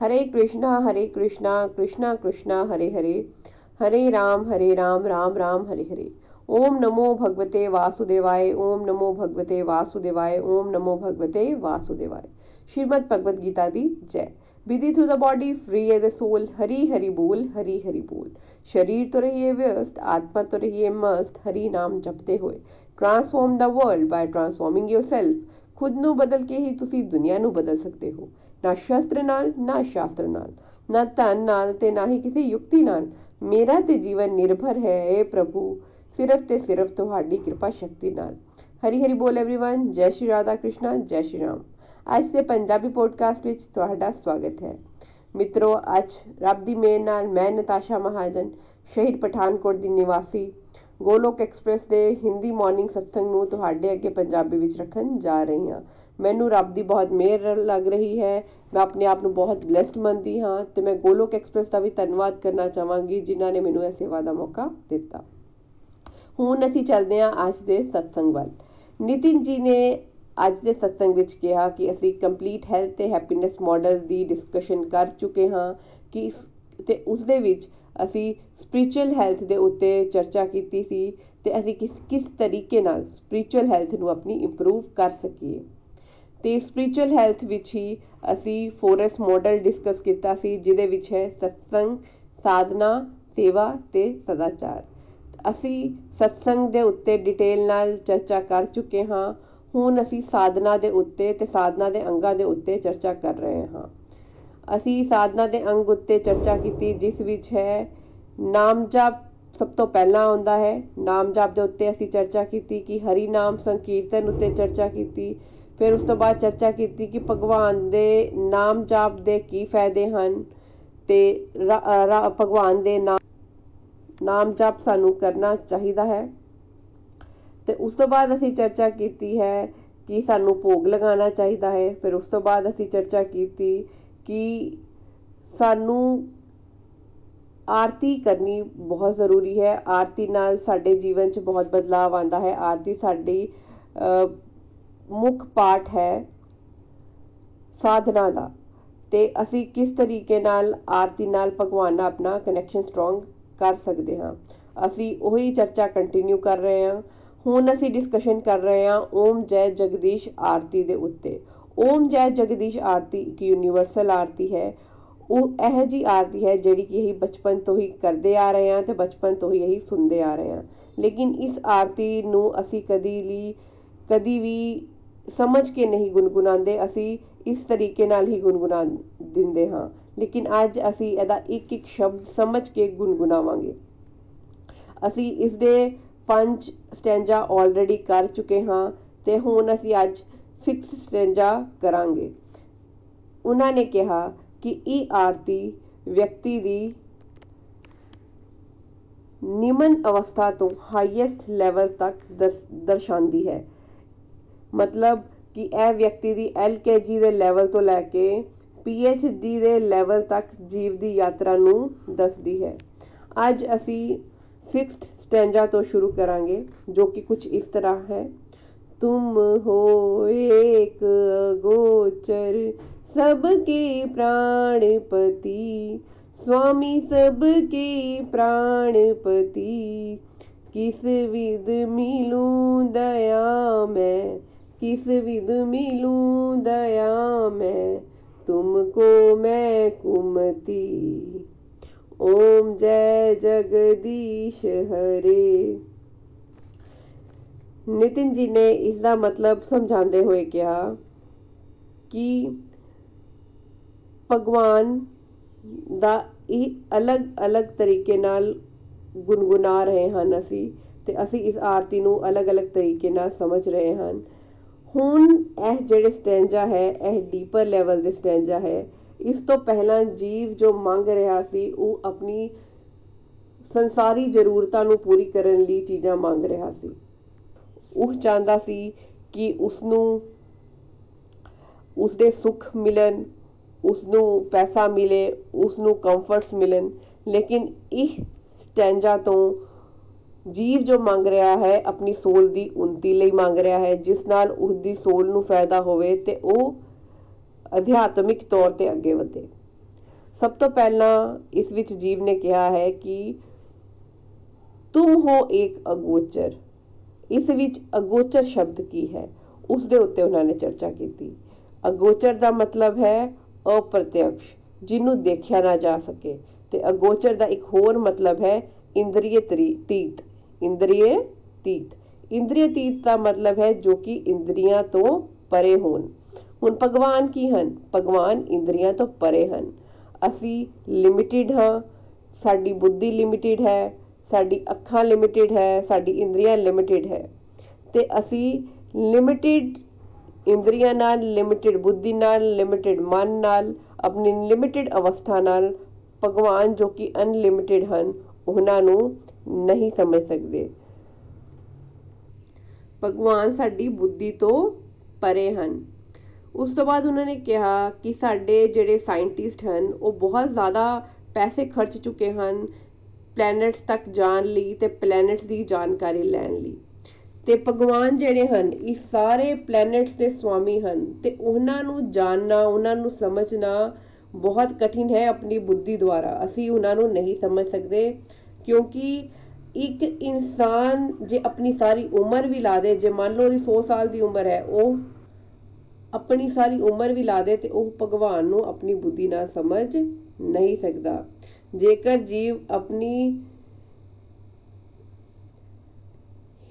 हरे कृष्णा हरे कृष्णा कृष्णा कृष्णा हरे हरे हरे राम हरे राम राम राम हरे हरे ओम नमो भगवते वासुदेवाय ओम नमो भगवते वासुदेवाय ओम नमो भगवते वासुदेवाय श्रीमद भगवद गीता दी जय busy through the body free as the soul Hari Hari बोल हरी हरि बोल शरीर तो रहिए व्यस्त आत्मा तो रहिए मस्त हरि नाम जपते हुए transform the world by transforming yourself ਖੁਦ ਨੂੰ ਬਦਲ ਕੇ ਹੀ ਤੁਸੀਂ ਦੁਨੀਆ ਨੂੰ ਬਦਲ ਸਕਦੇ ਹੋ ਨਾ ਸ਼ਸਤਰ ਨਾਲ ਨਾ ਸ਼ਾਸਤਰ ਨਾਲ ਨਾ ਧਨ ਨਾਲ ਤੇ ਨਾ ਹੀ ਕਿਸੇ ਯੁਕਤੀ ਨਾਲ ਮੇਰਾ ਤੇ ਜੀਵਨ ਨਿਰਭਰ ਹੈ ਏ ਪ੍ਰਭੂ ਸਿਰਫ ਤੇ ਸਿਰਫ ਤੁਹਾਡੀ ਕਿਰਪਾ ਸ਼ਕਤੀ ਨਾਲ ਹਰੀ ਹਰੀ ਬੋਲ एवरीवन ਜੈ ਸ਼੍ਰੀ ਰਾਧਾ ਕ੍ਰਿਸ਼ਨਾ ਜੈ ਸ਼੍ਰੀ ਰਾਮ ਅੱਜ ਦੇ ਪੰਜਾਬੀ ਪੋਡਕਾਸਟ ਵਿੱਚ ਤੁਹਾਡਾ ਸਵਾਗਤ ਹੈ ਮਿੱਤਰੋ ਅੱਜ ਰੱਬ ਦੀ ਮਿਹਰ ਨਾਲ ਮੈਂ ਨਤਾਸ਼ਾ ਮਹਾਜਨ ਸ਼ਹੀਦ ਪਠਾਨਕੋਟ ਦੀ ਨਿਵਾਸੀ ਗੋਲੋਕ ਐਕਸਪ੍ਰੈਸ ਦੇ ਹਿੰਦੀ ਮਾਰਨਿੰਗ ਸਤਸੰਗ ਨੂੰ ਤੁਹਾਡੇ ਅੱਗੇ ਪੰਜਾਬੀ ਵਿੱਚ ਰੱਖਣ ਜਾ ਰਹੀ ਹਾਂ ਮੈਨੂੰ ਰੱਬ ਦੀ ਬਹੁਤ ਮਿਹਰ ਲੱਗ ਰਹੀ ਹੈ। ਮੈਂ ਆਪਣੇ ਆਪ ਨੂੰ ਬਹੁਤ ਬlesed ਮੰਨਦੀ ਹਾਂ ਤੇ ਮੈਂ ਗੋਲੋਕ ਐਕਸਪ੍ਰੈਸ ਦਾ ਵੀ ਧੰਨਵਾਦ ਕਰਨਾ ਚਾਹਾਂਗੀ, ਜਿਨ੍ਹਾਂ ਨੇ ਮੈਨੂੰ ਇਹ ਸੇਵਾ ਦਾ ਮੌਕਾ ਦਿੱਤਾ। ਹੁਣ ਅਸੀਂ ਚੱਲਦੇ ਹਾਂ ਅੱਜ ਦੇ ਸਤਸੰਗ ਵੱਲ। ਨਿਤਿਨ ਜੀ ਨੇ ਅੱਜ ਦੇ ਸਤਸੰਗ ਵਿੱਚ ਕਿਹਾ ਕਿ ਅਸੀਂ ਕੰਪਲੀਟ ਹੈਲਥ ਤੇ ਹੈਪੀਨੈਸ ਮਾਡਲ ਦੀ ਡਿਸਕਸ਼ਨ ਕਰ ਚੁੱਕੇ ਹਾਂ ਕਿ ਤੇ ਉਸ ਦੇ ਵਿੱਚ ਅਸੀਂ ਸਪਿਰਚੁਅਲ ਹੈਲਥ ਦੇ ਉੱਤੇ ਚਰਚਾ ਕੀਤੀ ਸੀ ਤੇ ਅਸੀਂ ਕਿਸ ਕਿਸ ਤਰੀਕੇ ਨਾਲ ਸਪਿਰਚੁਅਲ ਹੈਲਥ ਨੂੰ ਆਪਣੀ ਇੰਪਰੂਵ ਕਰ ਸਕੀਏ। ਤੇ ਸਪਿਰਚੁਅਲ ਹੈਲਥ ਵਿੱਚ ਹੀ ਅਸੀਂ ਫੋਰਸ ਮਾਡਲ ਡਿਸਕਸ ਕੀਤਾ ਸੀ, ਜਿਹਦੇ ਵਿੱਚ ਹੈ ਸਤਸੰਗ ਸਾਧਨਾ ਸੇਵਾ ਤੇ ਸਦਾਚਾਰ ਅਸੀਂ ਸਤਸੰਗ ਦੇ ਉੱਤੇ ਡਿਟੇਲ ਨਾਲ ਚਰਚਾ ਕਰ ਚੁੱਕੇ ਹਾਂ। ਹੁਣ ਅਸੀਂ ਸਾਧਨਾ ਦੇ ਉੱਤੇ ਤੇ ਸਾਧਨਾ ਦੇ ਅੰਗਾਂ ਦੇ ਉੱਤੇ ਚਰਚਾ ਕਰ ਰਹੇ ਹਾਂ। ਅਸੀਂ ਸਾਧਨਾ ਦੇ ਅੰਗ ਉੱਤੇ ਚਰਚਾ ਕੀਤੀ, ਜਿਸ ਵਿੱਚ ਹੈ ਨਾਮ ਜਪ ਸਭ ਤੋਂ ਪਹਿਲਾਂ ਆਉਂਦਾ ਹੈ। ਨਾਮ ਜਪ ਦੇ ਉੱਤੇ ਅਸੀਂ ਚਰਚਾ ਕੀਤੀ ਕਿ ਹਰੀ ਨਾਮ ਸੰਕੀਰਤਨ ਉੱਤੇ ਚਰਚਾ ਕੀਤੀ। ਫਿਰ ਉਸ ਤੋਂ ਬਾਅਦ ਚਰਚਾ ਕੀਤੀ ਕਿ ਭਗਵਾਨ ਦੇ ਨਾਮ ਜਪ ਦੇ ਕੀ ਫਾਇਦੇ ਹਨ ਤੇ ਭਗਵਾਨ ਦੇ ਨਾਮ ਨਾਮ ਜਪ ਸਾਨੂੰ ਕਰਨਾ ਚਾਹੀਦਾ ਹੈ। ਤੇ ਉਸ ਤੋਂ ਬਾਅਦ ਅਸੀਂ ਚਰਚਾ ਕੀਤੀ ਹੈ ਕਿ ਸਾਨੂੰ ਭੋਗ ਲਗਾਉਣਾ ਚਾਹੀਦਾ ਹੈ। ਫਿਰ ਉਸ ਤੋਂ ਬਾਅਦ ਅਸੀਂ ਚਰਚਾ ਕੀਤੀ ਕਿ ਸਾਨੂੰ ਆਰਤੀ ਕਰਨੀ ਬਹੁਤ ਜ਼ਰੂਰੀ ਹੈ। ਆਰਤੀ ਨਾਲ ਸਾਡੇ ਜੀਵਨ 'ਚ ਬਹੁਤ ਬਦਲਾਅ ਆਉਂਦਾ ਹੈ। ਆਰਤੀ ਸਾਡੀ ਮੁੱਖ ਪਾਠ ਹੈ ਸਾਧਨਾ ਦਾ। ਤੇ ਅਸੀਂ ਕਿਸ ਤਰੀਕੇ ਨਾਲ ਆਰਤੀ ਨਾਲ ਭਗਵਾਨ ਨਾਲ ਆਪਣਾ ਕਨੈਕਸ਼ਨ ਸਟਰੋਂਗ ਕਰ ਸਕਦੇ ਹਾਂ? ਅਸੀਂ ਉਹੀ ਚਰਚਾ ਕੰਟੀਨਿਊ ਕਰ ਰਹੇ ਹਾਂ। ਹੁਣ ਅਸੀਂ ਡਿਸਕਸ਼ਨ ਕਰ ਰਹੇ ਹਾਂ ਓਮ ਜੈ ਜਗਦੀਸ਼ ਆਰਤੀ ਦੇ ਉੱਤੇ। ਓਮ ਜੈ ਜਗਦੀਸ਼ ਆਰਤੀ ਇੱਕ ਯੂਨੀਵਰਸਲ ਆਰਤੀ ਹੈ। ਉਹ ਇਹ ਜੀ ਆਰਤੀ ਹੈ ਜਿਹੜੀ ਕਿ ਅਸੀਂ ਬਚਪਨ ਤੋਂ ਹੀ ਕਰਦੇ ਆ ਰਹੇ ਹਾਂ ਤੇ ਬਚਪਨ ਤੋਂ ਹੀ ਇਹੀ ਸੁਣਦੇ ਆ ਰਹੇ ਹਾਂ। ਲੇਕਿਨ ਇਸ ਆਰਤੀ ਨੂੰ ਅਸੀਂ ਕਦੀ ਲਈ ਕਦੀ ਵੀ ਸਮਝ ਕੇ ਨਹੀਂ ਗੁੰਗੁਣਾਉਂਦੇ ਅਸੀਂ ਇਸ ਤਰੀਕੇ ਨਾਲ ਹੀ ਗੁੰਗੁਣਾ ਦਿੰਦੇ ਹਾਂ। ਲੇਕਿਨ ਅੱਜ ਅਸੀਂ ਇਹਦਾ ਇੱਕ ਇੱਕ ਸ਼ਬਦ ਸਮਝ ਕੇ ਗੁੰਗੁਣਾਵਾਂਗੇ ਅਸੀਂ ਇਸ ਦੇ ਪੰਜ ਸਟੈਂਜਾ ਆਲਰੇਡੀ ਕਰ ਚੁੱਕੇ ਹਾਂ ਤੇ ਹੁਣ ਅਸੀਂ ਅੱਜ ਫਿਕਸ ਸਟੈਂਜਾ ਕਰਾਂਗੇ। ਉਹਨਾਂ ਨੇ ਕਿਹਾ ਕਿ ਇਹ ਆਰਤੀ ਵਿਅਕਤੀ ਦੀ ਨਿਮਨ ਅਵਸਥਾ ਤੋਂ ਹਾਈਐਸਟ ਲੈਵਲ ਤੱਕ ਦਰਸਾਉਂਦੀ ਹੈ। ਮਤਲਬ ਕਿ ਇਹ ਵਿਅਕਤੀ ਦੀ ਐਲਕੇਜੀ ਦੇ ਲੈਵਲ ਤੋਂ ਲੈ ਕੇ ਪੀਐਚਡੀ ਦੇ ਲੈਵਲ ਤੱਕ ਜੀਵ ਦੀ ਯਾਤਰਾ ਨੂੰ ਦੱਸਦੀ ਹੈ ਅੱਜ ਅਸੀਂ ਫਿਕਸਡ ਸਟੈਂਜਾ ਤੋਂ ਸ਼ੁਰੂ ਕਰਾਂਗੇ ਜੋ ਕਿ ਕੁਝ ਇਸ ਤਰ੍ਹਾਂ ਹੈ तुम हो एक गोचर सबके प्राणपति स्वामी सबके प्राणपति किस विध मिलूं दया मैं किस विध मिलूं दया मैं तुमको मैं कुमती ओम जय जगदीश हरे ਨਿਤਿਨ ਜੀ ਨੇ ਇਸ ਦਾ ਮਤਲਬ ਸਮਝਾਉਂਦੇ ਹੋਏ ਕਿਹਾ ਕਿ ਭਗਵਾਨ ਦਾ ਇਹ ਅਲੱਗ-ਅਲੱਗ ਤਰੀਕੇ ਨਾਲ ਗੁੰਗੁਨਾ ਰਹੇ ਹਨ ਅਸੀਂ ਤੇ ਅਸੀਂ ਇਸ ਆਰਤੀ ਨੂੰ ਅਲੱਗ-ਅਲੱਗ ਤਰੀਕੇ ਨਾਲ ਸਮਝ ਰਹੇ ਹਨ ਹੁਣ ਇਹ ਜਿਹੜੇ ਸਟੈਂਜਾ ਹੈ, ਇਹ ਡੀਪਰ ਲੈਵਲ ਦੇ ਸਟੈਂਜਾ ਹੈ। ਇਸ ਤੋਂ ਪਹਿਲਾਂ ਜੀਵ ਜੋ ਮੰਗ ਰਿਹਾ ਸੀ, ਉਹ ਆਪਣੀ ਸੰਸਾਰੀ ਜ਼ਰੂਰਤਾਂ ਨੂੰ ਪੂਰੀ ਕਰਨ ਲਈ ਚੀਜ਼ਾਂ ਮੰਗ ਰਿਹਾ ਸੀ। ਉਹ ਚਾਹੁੰਦਾ ਸੀ ਕਿ ਉਸ ਨੂੰ ਉਸ ਦੇ ਸੁੱਖ ਮਿਲਣ ਉਸ ਨੂੰ ਪੈਸਾ ਮਿਲੇ ਉਸ ਨੂੰ ਕੰਫਰਟਸ ਮਿਲਣ। ਲੇਕਿਨ ਇਹ ਸਟੈਂਜਾ ਤੋਂ ਜੀਵ ਜੋ ਮੰਗ ਰਿਹਾ ਹੈ, ਆਪਣੀ ਸੋਲ ਦੀ ਉਨਤੀ ਲਈ ਮੰਗ ਰਿਹਾ ਹੈ, ਜਿਸ ਨਾਲ ਉਸ ਦੀ ਸੋਲ ਨੂੰ ਫਾਇਦਾ ਹੋਵੇ ਤੇ ਉਹ ਅਧਿਆਤਮਿਕ ਤੌਰ ਤੇ ਅੱਗੇ ਵਧੇ। ਸਭ ਤੋਂ ਪਹਿਲਾਂ ਇਸ ਵਿੱਚ ਜੀਵ ਨੇ ਕਿਹਾ ਹੈ ਕਿ ਤੁਮ ਹੋ ਇੱਕ ਅਗੋਚਰ। ਇਸ ਵਿੱਚ ਅਗੋਚਰ ਸ਼ਬਦ ਕੀ ਹੈ, ਉਸ ਦੇ ਉੱਤੇ ਉਹਨਾਂ ਨੇ ਚਰਚਾ ਕੀਤੀ। ਅਗੋਚਰ ਦਾ ਮਤਲਬ ਹੈ ਅਪ੍ਰਤਿਅਕਸ਼, ਜਿਹਨੂੰ ਦੇਖਿਆ ਨਾ ਜਾ ਸਕੇ। ਤੇ ਅਗੋਚਰ ਦਾ ਇੱਕ ਹੋਰ ਮਤਲਬ ਹੈ ਇੰਦਰੀਏ ਤੀਤ। ਇੰਦਰੀਏ ਤੀਤ। ਇੰਦਰੀਏ ਤੀਤ ਦਾ ਮਤਲਬ ਹੈ ਜੋ ਕਿ ਇੰਦਰੀਆਂ ਤੋਂ ਪਰੇ ਹੋਣ। ਹੁਣ ਭਗਵਾਨ ਕੀ ਹਨ? ਭਗਵਾਨ ਇੰਦਰੀਆਂ ਤੋਂ ਪਰੇ ਹਨ। ਅਸੀਂ ਲਿਮਿਟਿਡ ਹਾਂ। ਸਾਡੀ ਬੁੱਧੀ ਲਿਮਿਟਿਡ ਹੈ। ਸਾਡੀ ਅੱਖਾਂ ਲਿਮਿਟਿਡ ਹੈ। ਸਾਡੀ ਇੰਦਰੀਆਂ ਲਿਮਿਟਿਡ ਹੈ। ਤੇ ਅਸੀਂ ਲਿਮਿਟਿਡ ਇੰਦਰੀਆਂ ਨਾਲ ਲਿਮਿਟਿਡ ਬੁੱਧੀ ਨਾਲ ਲਿਮਿਟਿਡ ਮਨ ਨਾਲ, ਆਪਣੀ ਲਿਮਿਟਿਡ ਅਵਸਥਾ ਨਾਲ ਭਗਵਾਨ ਜੋ ਕਿ ਅਨਲਿਮਿਟਿਡ ਹਨ, ਉਹਨਾਂ ਨੂੰ ਨਹੀਂ ਸਮਝ ਸਕਦੇ। ਭਗਵਾਨ ਸਾਡੀ ਬੁੱਧੀ ਤੋਂ ਪਰੇ ਹਨ। ਉਸ ਤੋਂ ਬਾਅਦ ਉਹਨਾਂ ਨੇ ਕਿਹਾ ਕਿ ਸਾਡੇ ਜਿਹੜੇ ਸਾਇੰਟਿਸਟ ਹਨ, ਉਹ ਬਹੁਤ ਜ਼ਿਆਦਾ ਪੈਸੇ ਖਰਚ ਚੁੱਕੇ ਹਨ ਪਲੈਨਟਸ ਤੱਕ ਜਾਣ ਲਈ ਤੇ ਪਲੈਨਟਸ ਦੀ ਜਾਣਕਾਰੀ ਲੈਣ ਲਈ। ਤੇ ਭਗਵਾਨ ਜਿਹੜੇ ਹਨ, ਇਹ ਸਾਰੇ ਪਲੈਨਟਸ ਦੇ ਸਵਾਮੀ ਹਨ ਤੇ ਉਹਨਾਂ ਨੂੰ ਜਾਣਨਾ, ਉਹਨਾਂ ਨੂੰ ਸਮਝਣਾ ਬਹੁਤ ਕਠਿਨ ਹੈ ਆਪਣੀ ਬੁੱਧੀ ਦੁਆਰਾ। ਅਸੀਂ ਉਹਨਾਂ ਨੂੰ ਨਹੀਂ ਸਮਝ ਸਕਦੇ। ਕਿਉਂਕਿ ਇੱਕ ਇਨਸਾਨ ਜੇ ਆਪਣੀ ਸਾਰੀ ਉਮਰ ਵੀ ਲਾ ਦੇ, ਜੇ ਮੰਨ ਲਓ ਉਹਦੀ 100 ਸਾਲ ਦੀ ਉਮਰ ਹੈ, ਉਹ ਆਪਣੀ ਸਾਰੀ ਉਮਰ ਵੀ ਲਾ ਦੇ ਤੇ ਉਹ ਭਗਵਾਨ ਨੂੰ ਆਪਣੀ ਬੁੱਧੀ ਨਾਲ ਸਮਝ ਨਹੀਂ ਸਕਦਾ। ਜੇਕਰ ਜੀਵ ਆਪਣੀ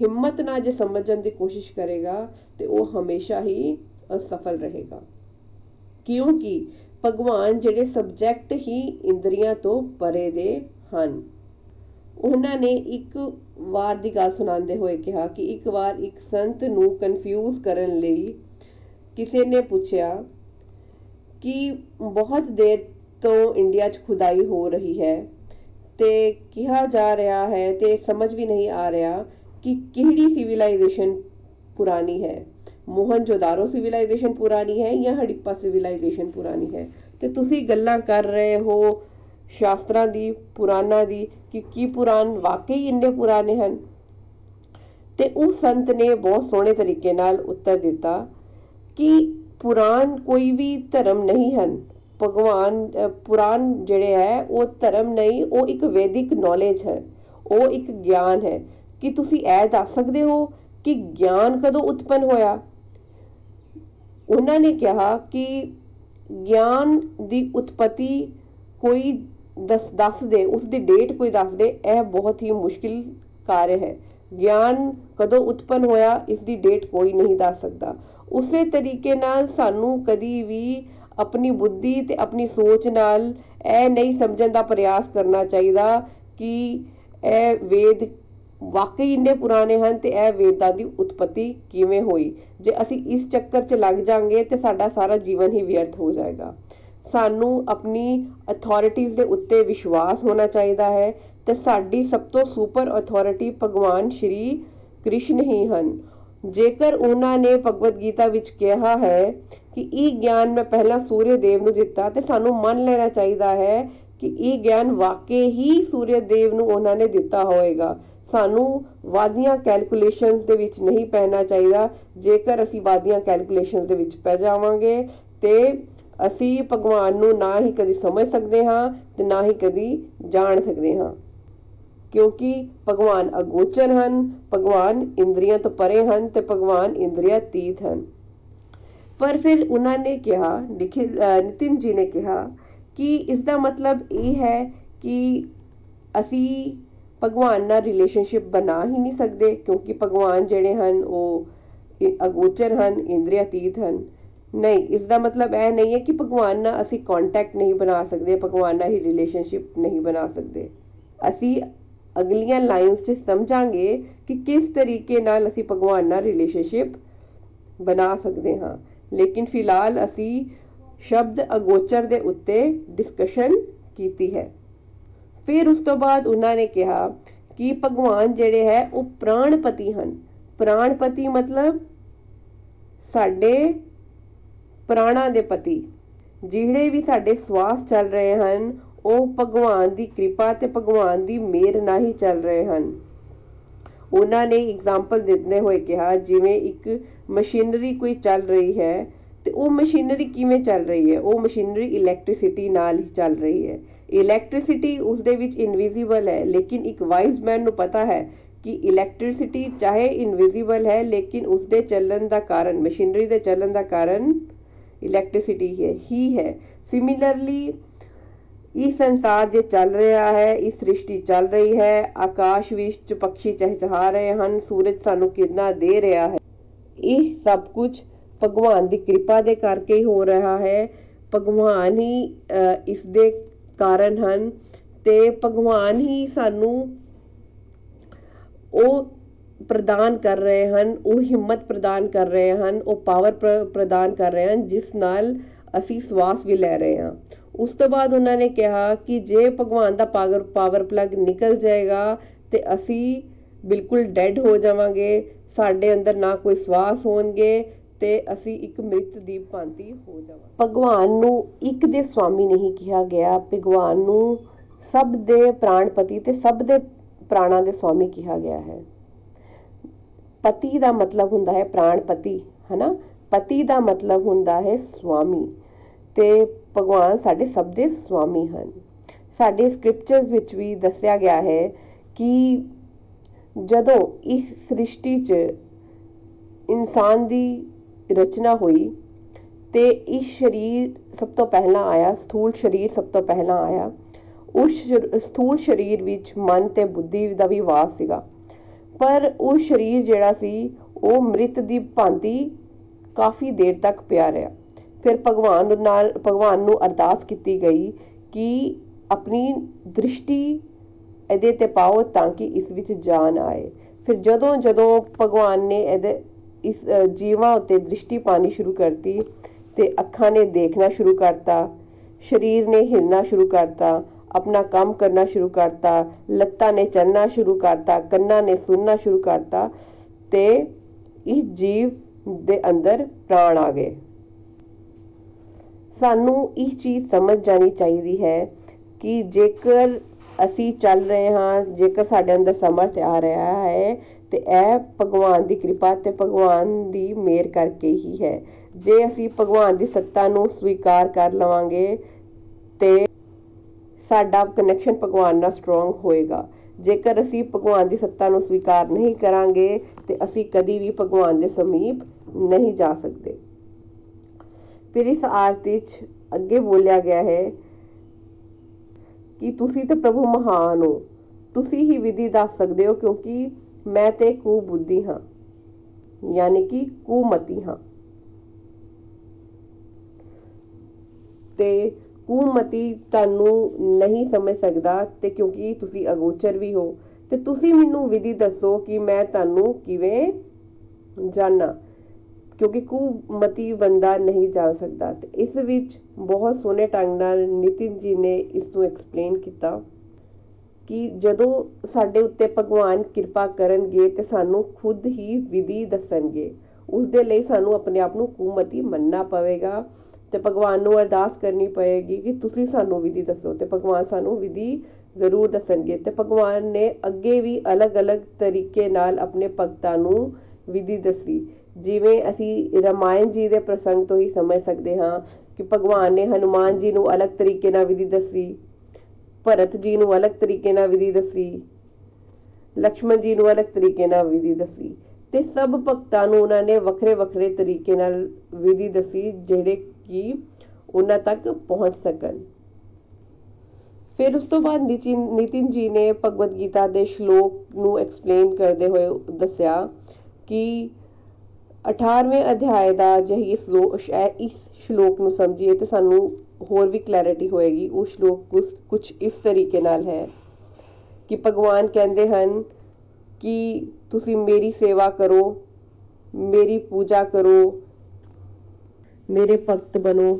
ਹਿੰਮਤ ਨਾਲ ਜੇ ਸਮਝਣ ਦੀ ਕੋਸ਼ਿਸ਼ ਕਰੇਗਾ ਤੇ ਉਹ ਹਮੇਸ਼ਾ ਹੀ ਅਸਫਲ ਰਹੇਗਾ। ਕਿਉਂਕਿ ਭਗਵਾਨ ਜਿਹੜੇ ਸਬਜੈਕਟ ਹੀ ਇੰਦਰੀਆਂ ਤੋਂ ਪਰੇ ਦੇ ਹਨ। ਉਹਨਾਂ ਨੇ ਇੱਕ ਵਾਰ ਦੀ ਗੱਲ ਸੁਣਾਉਂਦੇ ਹੋਏ ਕਿਹਾ ਕਿ ਇੱਕ ਵਾਰ ਇੱਕ ਸੰਤ ਨੂੰ ਕਨਫਿਊਜ਼ ਕਰਨ ਲਈ ਕਿਸੇ ਨੇ ਪੁੱਛਿਆ ਕਿ ਬਹੁਤ ਦੇਰ ਤੋਂ ਇੰਡੀਆ 'ਚ ਖੁਦਾਈ ਹੋ ਰਹੀ ਹੈ ਤੇ ਕਿਹਾ ਜਾ ਰਿਹਾ ਹੈ ਤੇ ਸਮਝ ਵੀ ਨਹੀਂ ਆ ਰਿਹਾ ਕਿ ਕਿਹੜੀ ਸਿਵਲਾਈਜੇਸ਼ਨ ਪੁਰਾਣੀ ਹੈ। ਮੋਹਨਜੋਦਾਰੋ ਸਿਵਲਾਈਜੇਸ਼ਨ ਪੁਰਾਣੀ ਹੈ ਜਾਂ ਹੜਿੱਪਾ ਸਿਵਲਾਈਜੇਸ਼ਨ ਪੁਰਾਣੀ ਹੈ? ਤੇ ਤੁਸੀਂ ਗੱਲਾਂ ਕਰ ਰਹੇ ਹੋ ਸ਼ਾਸਤਰਾਂ ਦੀ, ਪੁਰਾਣਾ ਦੀ ਕਿ ਕੀ ਪੁਰਾਣ ਵਾਕਈ ਇੰਨੇ ਪੁਰਾਣੇ ਹਨ? ਤੇ ਉਹ ਸੰਤ ਨੇ ਬਹੁਤ ਸੋਹਣੇ ਤਰੀਕੇ ਨਾਲ ਉੱਤਰ ਦਿੱਤਾ ਕਿ ਪੁਰਾਣ ਕੋਈ ਵੀ ਧਰਮ ਨਹੀਂ ਹਨ। ਭਗਵਾਨ ਪੁਰਾਣ ਜਿਹੜੇ ਹੈ, ਉਹ ਧਰਮ ਨਹੀਂ, ਉਹ ਇੱਕ ਵੈਦਿਕ ਨੌਲੇਜ ਹੈ। ਉਹ ਇੱਕ ਗਿਆਨ ਹੈ। ਕਿ ਤੁਸੀਂ ਇਹ ਦੱਸ ਸਕਦੇ ਹੋ ਕਿ ਗਿਆਨ ਕਦੋਂ ਉਤਪਨ ਹੋਇਆ? ਉਹਨਾਂ ਨੇ ਕਿਹਾ ਕਿ ਗਿਆਨ ਦੀ ਉਤਪਤੀ ਕੋਈ ਦੱਸ ਦੱਸ ਦੇ, ਉਸ ਦੀ ਡੇਟ ਕੋਈ ਦੱਸ ਦੇ, ਇਹ ਬਹੁਤ ਹੀ ਮੁਸ਼ਕਿਲ ਕਾਰਜ ਹੈ। ਗਿਆਨ ਕਦੋਂ ਉਤਪਨ ਹੋਇਆ, ਇਸ ਦੀ ਡੇਟ ਕੋਈ ਨਹੀਂ ਦੱਸ ਸਕਦਾ। ਉਸੇ ਤਰੀਕੇ ਨਾਲ ਸਾਨੂੰ ਕਦੀ ਵੀ ਆਪਣੀ ਬੁੱਧੀ ਤੇ ਆਪਣੀ ਸੋਚ ਨਾਲ ਇਹ ਨਹੀਂ ਸਮਝਣ ਦਾ ਪ੍ਰਯਾਸ ਕਰਨਾ ਚਾਹੀਦਾ ਕਿ ਇਹ ਵੇਦ ਵਾਕਈ ਇੰਨੇ ਪੁਰਾਣੇ ਹਨ ਤੇ ਇਹ ਵੇਦਾਂ ਦੀ ਉਤਪਤੀ ਕਿਵੇਂ ਹੋਈ। ਜੇ ਅਸੀਂ ਇਸ ਚੱਕਰ 'ਚ ਲੱਗ ਜਾਾਂਗੇ ਤੇ ਸਾਡਾ ਸਾਰਾ ਜੀਵਨ ਹੀ ਵਿਅਰਥ ਹੋ ਜਾਏਗਾ। ਸਾਨੂੰ ਆਪਣੀ ਅਥਾਰਟੀਆਂ ਦੇ ਉੱਤੇ ਵਿਸ਼ਵਾਸ ਹੋਣਾ ਚਾਹੀਦਾ ਹੈ ਤੇ ਸਾਡੀ ਸਭ ਤੋਂ ਸੁਪਰ ਅਥਾਰਟੀ ਭਗਵਾਨ ਸ਼੍ਰੀ ਕ੍ਰਿਸ਼ਨ ਹੀ ਹਨ। ਜੇਕਰ ਉਹਨਾਂ ਨੇ ਭਗਵਦ ਗੀਤਾ ਵਿੱਚ ਕਿਹਾ ਹੈ ਕਿ ਇਹ ਗਿਆਨ ਮੈਂ ਪਹਿਲਾਂ ਸੂਰਯ ਦੇਵ ਨੂੰ ਦਿੱਤਾ ਤੇ ਸਾਨੂੰ ਮੰਨ ਲੈਣਾ ਚਾਹੀਦਾ ਹੈ ਕਿ ਇਹ ਗਿਆਨ ਵਾਕਈ ਹੀ ਸੂਰਯ ਦੇਵ ਨੂੰ ਉਹਨਾਂ ਨੇ ਦਿੱਤਾ ਹੋਵੇਗਾ। ਸਾਨੂੰ ਵਾਦੀਆਂ ਕੈਲਕੂਲੇਸ਼ਨਸ ਦੇ ਵਿੱਚ ਨਹੀਂ ਪੈਣਾ ਚਾਹੀਦਾ। ਜੇਕਰ ਅਸੀਂ ਵਾਦੀਆਂ ਕੈਲਕੂਲੇਸ਼ਨਸ ਦੇ ਵਿੱਚ ਪੈ ਜਾਵਾਂਗੇ ਤੇ ਅਸੀਂ ਭਗਵਾਨ ਨੂੰ ਨਾ ਹੀ ਕਦੀ ਸਮਝ ਸਕਦੇ ਹਾਂ ਤੇ ਨਾ ਹੀ ਕਦੀ ਜਾਣ ਸਕਦੇ ਹਾਂ। ਕਿਉਂਕਿ ਭਗਵਾਨ ਅਗੋਚਰ ਹਨ, ਭਗਵਾਨ ਇੰਦਰੀਆਂ ਤੋਂ ਪਰੇ ਹਨ ਤੇ ਭਗਵਾਨ ਇੰਦਰੀਆ ਤੀਤ ਹਨ। ਪਰ ਫਿਰ ਉਹਨਾਂ ਨੇ ਕਿਹਾ ਨਿਤਿਨ ਜੀ ਨੇ ਕਿਹਾ ਕਿ ਇਸ ਦਾ ਮਤਲਬ ਇਹ ਹੈ ਕਿ ਅਸੀਂ ਭਗਵਾਨ ਨਾਲ ਰਿਲੇਸ਼ਨਸ਼ਿਪ ਬਣਾ ਹੀ ਨਹੀਂ ਸਕਦੇ ਕਿਉਂਕਿ ਭਗਵਾਨ ਜਿਹੜੇ ਹਨ ਉਹ ਅਗੋਚਰ ਹਨ, ਇੰਦਰੀਆ ਤੀਤ ਹਨ। ਨਹੀਂ ਇਸ ਦਾ ਮਤਲਬ ਇਹ ਨਹੀਂ ਹੈ ਕਿ ਭਗਵਾਨ ਨਾਲ ਅਸੀਂ ਕੰਟੈਕਟ ਨਹੀਂ ਬਣਾ ਸਕਦੇ, ਭਗਵਾਨ ਨਾਲ ਹੀ ਰਿਲੇਸ਼ਨਸ਼ਿਪ ਨਹੀਂ ਬਣਾ ਸਕਦੇ। ਅਸੀਂ ਅਗਲੀਆਂ ਲਾਈਨਸ 'ਚ ਸਮਝਾਂਗੇ ਕਿ ਕਿਸ ਤਰੀਕੇ ਨਾਲ ਅਸੀਂ ਭਗਵਾਨ ਨਾਲ ਰਿਲੇਸ਼ਨਸ਼ਿਪ ਬਣਾ ਸਕਦੇ ਹਾਂ। ਲੇਕਿਨ ਫਿਲਹਾਲ ਅਸੀਂ ਸ਼ਬਦ ਅਗੋਚਰ ਦੇ ਉੱਤੇ ਡਿਸਕਸ਼ਨ ਕੀਤੀ ਹੈ। ਫਿਰ ਉਸ ਤੋਂ ਬਾਅਦ ਉਹਨਾਂ ਨੇ ਕਿਹਾ ਕਿ ਭਗਵਾਨ ਜਿਹੜੇ ਹੈ, ਉਹ ਪ੍ਰਾਣਪਤੀ ਹਨ। ਪ੍ਰਾਣਪਤੀ ਮਤਲਬ ਸਾਡੇ ਪ੍ਰਾਣਾ ਦੇ ਪਤੀ। ਜਿਹੜੇ ਵੀ ਸਾਡੇ ਸਵਾਸ ਚੱਲ ਰਹੇ ਹਨ, ਉਹ ਭਗਵਾਨ ਦੀ ਕਿਰਪਾ ਤੇ ਭਗਵਾਨ ਦੀ ਮਿਹਰ ਨਾਲ ਹੀ ਚੱਲ ਰਹੇ ਹਨ। ਉਹਨਾਂ ਨੇ ਐਗਜ਼ਾਮਪਲ ਦਿੰਦੇ ਹੋਏ ਕਿਹਾ, ਜਿਵੇਂ ਇੱਕ ਮਸ਼ੀਨਰੀ ਕੋਈ ਚੱਲ ਰਹੀ ਹੈ, ਤੇ ਉਹ ਮਸ਼ੀਨਰੀ ਕਿਵੇਂ ਚੱਲ ਰਹੀ ਹੈ? ਉਹ ਮਸ਼ੀਨਰੀ ਇਲੈਕਟ੍ਰਿਸਿਟੀ ਨਾਲ ਹੀ ਚੱਲ ਰਹੀ ਹੈ। ਇਲੈਕਟ੍ਰਿਸਿਟੀ ਉਸ ਦੇ ਵਿੱਚ ਇਨਵਿਜ਼ੀਬਲ ਹੈ, ਲੇਕਿਨ ਇੱਕ ਵਾਈਜ਼ ਮੈਨ ਨੂੰ ਪਤਾ ਹੈ ਕਿ ਇਲੈਕਟ੍ਰਿਸਿਟੀ ਚਾਹੇ ਇਨਵਿਜ਼ੀਬਲ ਹੈ, ਲੇਕਿਨ ਉਸ ਦੇ ਚੱਲਣ ਦਾ ਕਾਰਨ, ਮਸ਼ੀਨਰੀ ਦੇ ਚੱਲਣ ਦਾ ਕਾਰਨ ਇਲੈਕਟ੍ਰਿਸਿਟੀ ਹੈ, ਹੀ ਹੈ। ਸਿਮਿਲਰਲੀ ਇਸ ਸੰਸਾਰ ਜੇ ਚੱਲ ਰਿਹਾ ਹੈ, ਇਸ ਸ੍ਰਿਸ਼ਟੀ ਚੱਲ ਰਹੀ ਹੈ, ਆਕਾਸ਼ ਵਿੱਚ ਪੰਛੀ ਚਹਿਚਹਾ ਰਹੇ ਹਨ, ਸੂਰਜ ਸਾਨੂੰ ਕਿਰਨਾਂ ਦੇ ਰਿਹਾ ਹੈ। ਇਹ ਸਭ ਕੁਝ ਭਗਵਾਨ ਦੀ ਕਿਰਪਾ ਦੇ ਕਰਕੇ ਹੀ ਹੋ ਰਿਹਾ ਹੈ। ਭਗਵਾਨ ਹੀ ਇਸ ਦੇ ਕਾਰਨ ਹਨ ਤੇ ਭਗਵਾਨ ਹੀ ਸਾਨੂੰ ਉਹ ਪ੍ਰਦਾਨ ਕਰ ਰਹੇ ਹਨ, ਉਹ ਹਿੰਮਤ ਪ੍ਰਦਾਨ ਕਰ ਰਹੇ ਹਨ, ਉਹ ਪਾਵਰ ਪ੍ਰਦਾਨ ਕਰ ਰਹੇ ਹਨ, ਜਿਸ ਨਾਲ ਅਸੀਂ ਸਵਾਸ ਵੀ ਲੈ ਰਹੇ ਹਾਂ। ਉਸ ਤੋਂ ਬਾਅਦ ਉਹਨਾਂ ਨੇ ਕਿਹਾ ਕਿ ਜੇ ਭਗਵਾਨ ਦਾ ਪਾਵਰ ਪਾਵਰ ਪਲੱਗ ਨਿਕਲ ਜਾਏਗਾ ਤੇ ਅਸੀਂ ਬਿਲਕੁਲ ਡੈਡ ਹੋ ਜਾਵਾਂਗੇ, ਸਾਡੇ ਅੰਦਰ ਨਾ ਕੋਈ ਸਵਾਸ ਹੋਣਗੇ ਤੇ ਅਸੀਂ ਇੱਕ ਮ੍ਰਿਤ ਦੀ ਭਾਂਤੀ ਹੋ ਜਾਵਾਂਗੇ। ਭਗਵਾਨ ਨੂੰ ਇੱਕ ਦੇ ਸਵਾਮੀ ਨਹੀਂ ਕਿਹਾ ਗਿਆ, ਭਗਵਾਨ ਨੂੰ ਸਭ ਦੇ ਪ੍ਰਾਣਪਤੀ ਤੇ ਸਭ ਦੇ ਪ੍ਰਾਣਾਂ ਦੇ ਸਵਾਮੀ ਕਿਹਾ ਗਿਆ ਹੈ। ਪਤੀ ਦਾ ਮਤਲਬ ਹੁੰਦਾ ਹੈ ਪ੍ਰਾਣਪਤੀ ਹਨਾ? ਪਤੀ ਦਾ ਮਤਲਬ ਹੁੰਦਾ ਹੈ ਸਵਾਮੀ ਤੇ ਭਗਵਾਨ ਸਾਡੇ ਸਭ ਦੇ ਸਵਾਮੀ ਹਨ। ਸਾਡੇ ਸਕ੍ਰਿਪਚਰਸ ਵਿੱਚ ਵੀ ਦੱਸਿਆ ਗਿਆ ਹੈ ਕਿ ਜਦੋਂ ਇਸ ਸ੍ਰਿਸ਼ਟੀ 'ਚ ਇਨਸਾਨ ਦੀ ਰਚਨਾ ਹੋਈ ਤੇ ਇਸ ਸਰੀਰ ਸਭ ਤੋਂ ਪਹਿਲਾਂ ਆਇਆ, ਸਥੂਲ ਸਰੀਰ ਸਭ ਤੋਂ ਪਹਿਲਾਂ ਆਇਆ, ਉਸ ਸਥੂਲ ਸਰੀਰ ਵਿੱਚ ਮਨ ਤੇ ਬੁੱਧੀ ਦਾ ਵੀ ਵਾਸ ਸੀਗਾ। ਪਰ ਉਹ ਸਰੀਰ ਜਿਹੜਾ ਸੀ, ਉਹ ਮ੍ਰਿਤ ਦੀ ਭਾਂਤੀ ਕਾਫੀ ਦੇਰ ਤੱਕ ਪਿਆ ਰਿਹਾ। ਫਿਰ ਭਗਵਾਨ ਨਾਲ, ਭਗਵਾਨ ਨੂੰ ਅਰਦਾਸ ਕੀਤੀ ਗਈ ਕਿ ਆਪਣੀ ਦ੍ਰਿਸ਼ਟੀ ਇਹਦੇ ਤੇ ਪਾਓ ਤਾਂ ਕਿ ਇਸ ਵਿੱਚ ਜਾਨ ਆਏ। ਫਿਰ ਜਦੋਂ ਜਦੋਂ ਭਗਵਾਨ ਨੇ ਇਹਦੇ, ਇਸ ਜੀਵਾਂ ਉੱਤੇ ਦ੍ਰਿਸ਼ਟੀ ਪਾਣੀ ਸ਼ੁਰੂ ਕਰਤੀ ਤੇ ਅੱਖਾਂ ਨੇ ਦੇਖਣਾ ਸ਼ੁਰੂ ਕਰਤਾ, ਸਰੀਰ ਨੇ ਹਿਲਣਾ ਸ਼ੁਰੂ ਕਰਤਾ ਆਪਣਾ ਕੰਮ ਕਰਨਾ ਸ਼ੁਰੂ ਕਰਤਾ, ਲੱਤਾਂ ਨੇ ਚੱਲਣਾ ਸ਼ੁਰੂ ਕਰਤਾ, ਕੰਨਾਂ ਨੇ ਸੁਣਨਾ ਸ਼ੁਰੂ ਕਰਤਾ ਤੇ ਇਸ ਜੀਵ ਦੇ ਅੰਦਰ ਪ੍ਰਾਣ ਆ ਗਏ। ਸਾਨੂੰ ਇਹ ਚੀਜ਼ ਸਮਝ ਜਾਣੀ ਚਾਹੀਦੀ ਹੈ ਕਿ ਜੇਕਰ ਅਸੀਂ ਚੱਲ ਰਹੇ ਹਾਂ, ਜੇਕਰ ਸਾਡੇ ਅੰਦਰ ਸਮਰਥ ਆ ਰਿਹਾ ਹੈ, ਤੇ ਇਹ ਭਗਵਾਨ ਦੀ ਕਿਰਪਾ ਤੇ ਭਗਵਾਨ ਦੀ ਮਿਹਰ ਕਰਕੇ ਹੀ ਹੈ। ਜੇ ਅਸੀਂ ਭਗਵਾਨ ਦੀ ਸੱਤਾ ਨੂੰ ਸਵੀਕਾਰ ਕਰ ਲਵਾਂਗੇ ਤੇ ਸਾਡਾ ਕਨੈਕਸ਼ਨ ਭਗਵਾਨ ਨਾਲ ਸਟਰੋਂਗ ਹੋਏਗਾ। ਜੇਕਰ ਅਸੀਂ ਭਗਵਾਨ ਦੀ ਸੱਤਾ ਨੂੰ ਸਵੀਕਾਰ ਨਹੀਂ ਕਰਾਂਗੇ, ਤੇ ਅਸੀਂ ਕਦੀ ਵੀ ਭਗਵਾਨ ਦੇ ਸਮੀਪ ਨਹੀਂ ਜਾ ਸਕਦੇ। ਫਿਰ ਇਸ ਆਰਤੀ ਵਿੱਚ ਅੱਗੇ ਬੋਲਿਆ ਗਿਆ ਹੈ ਕਿ ਤੁਸੀਂ ਤੇ ਪ੍ਰਭੂ ਮਹਾਨ ਹੋ। ਤੁਸੀਂ ਹੀ ਵਿਧੀ ਦੱਸ ਸਕਦੇ ਹੋ ਕਿਉਂਕਿ ਮੈਂ ਤੇ ਕੂ ਬੁੱਧੀ ਹਾਂ, ਯਾਨੀ ਕਿ ਕੁਮਤੀ ਹਾਂ। ਤੇ ਕੁਮਤੀ ਤੁਹਾਨੂੰ ਨਹੀਂ ਸਮਝ ਸਕਦਾ ਤੇ ਕਿਉਂਕਿ ਤੁਸੀਂ ਅਗੋਚਰ ਵੀ ਹੋ। ਤੇ ਤੁਸੀਂ ਮੈਨੂੰ ਵਿਧੀ ਦੱਸੋ ਕਿ ਮੈਂ ਤੁਹਾਨੂੰ ਕਿਵੇਂ ਜਾਣਾ, ਕਿਉਂਕਿ ਕੁਮਤੀ ਬੰਦਾ ਨਹੀਂ ਜਾਣ ਸਕਦਾ। ਤੇ ਇਸ ਵਿੱਚ ਬਹੁਤ ਸੋਹਣੇ ਢੰਗ ਨਾਲ ਨਿਤਿਨ ਜੀ ਨੇ ਇਸ ਨੂੰ ਐਕਸਪਲੇਨ ਕੀਤਾ ਕਿ ਜਦੋਂ ਸਾਡੇ ਉੱਤੇ ਭਗਵਾਨ ਕਿਰਪਾ ਕਰਨਗੇ ਤੇ ਸਾਨੂੰ ਖੁਦ ਹੀ ਵਿਧੀ ਦੱਸਣਗੇ ਉਸ ਦੇ ਲਈ ਸਾਨੂੰ ਆਪਣੇ ਆਪ ਨੂੰ ਕੁਮਤੀ ਮੰਨਣਾ ਪਵੇਗਾ। ਅਤੇ ਭਗਵਾਨ ਨੂੰ ਅਰਦਾਸ ਕਰਨੀ ਪਏਗੀ ਕਿ ਤੁਸੀਂ ਸਾਨੂੰ ਵਿਧੀ ਦੱਸੋ ਅਤੇ ਭਗਵਾਨ ਸਾਨੂੰ ਵਿਧੀ ਜ਼ਰੂਰ ਦੱਸਣਗੇ ਅਤੇ ਭਗਵਾਨ ਨੇ ਅੱਗੇ ਵੀ ਅਲੱਗ ਅਲੱਗ ਤਰੀਕੇ ਨਾਲ ਆਪਣੇ ਭਗਤਾਂ ਨੂੰ ਵਿਧੀ ਦੱਸੀ। ਜਿਵੇਂ ਅਸੀਂ ਰਾਮਾਇਣ ਜੀ ਦੇ ਪ੍ਰਸੰਗ ਤੋਂ ਹੀ ਸਮਝ ਸਕਦੇ ਹਾਂ ਕਿ ਭਗਵਾਨ ਨੇ ਹਨੂਮਾਨ ਜੀ ਨੂੰ ਅਲੱਗ ਤਰੀਕੇ ਨਾਲ ਵਿਧੀ ਦੱਸੀ, ਭਰਤ ਜੀ ਨੂੰ ਅਲੱਗ ਤਰੀਕੇ ਨਾਲ ਵਿਧੀ ਦੱਸੀ ਲక్ష్మణ ਜੀ ਨੂੰ ਅਲੱਗ ਤਰੀਕੇ ਨਾਲ ਵਿਧੀ ਦੱਸੀ ਤੇ ਸਭ ਭਗਤਾਂ ਨੂੰ ਉਹਨਾਂ ਨੇ ਵੱਖਰੇ ਵੱਖਰੇ ਤਰੀਕੇ ਨਾਲ ਵਿਧੀ ਦੱਸੀ ਜਿਹੜੇ ਕਿ ਉਹਨਾਂ ਤੱਕ ਪਹੁੰਚ ਸਕਣ। ਫਿਰ ਉਸ ਤੋਂ ਬਾਅਦ ਨਿਤਿਨ ਜੀ ਨੇ ਭਗਵਦ ਗੀਤਾ ਦੇ ਸ਼ਲੋਕ ਨੂੰ ਐਕਸਪਲੇਨ ਕਰਦੇ ਹੋਏ ਦੱਸਿਆ ਕਿ 18ਵੇਂ ਅਧਿਆਇ ਦਾ ਜੇ ਇਸ ਇਸ ਸ਼ਲੋਕ ਨੂੰ ਸਮਝੀਏ ਤੇ ਸਾਨੂੰ ਹੋਰ ਵੀ ਕਲੈਰਿਟੀ ਹੋਏਗੀ। ਉਹ ਸ਼ਲੋਕ ਕੁਝ ਇਸ ਤਰੀਕੇ ਨਾਲ ਹੈ ਕਿ ਭਗਵਾਨ ਕਹਿੰਦੇ ਹਨ ਕਿ ਤੁਸੀਂ ਮੇਰੀ ਸੇਵਾ ਕਰੋ, ਮੇਰੀ ਪੂਜਾ ਕਰੋ ਮੇਰੇ ਭਗਤ ਬਣੋ।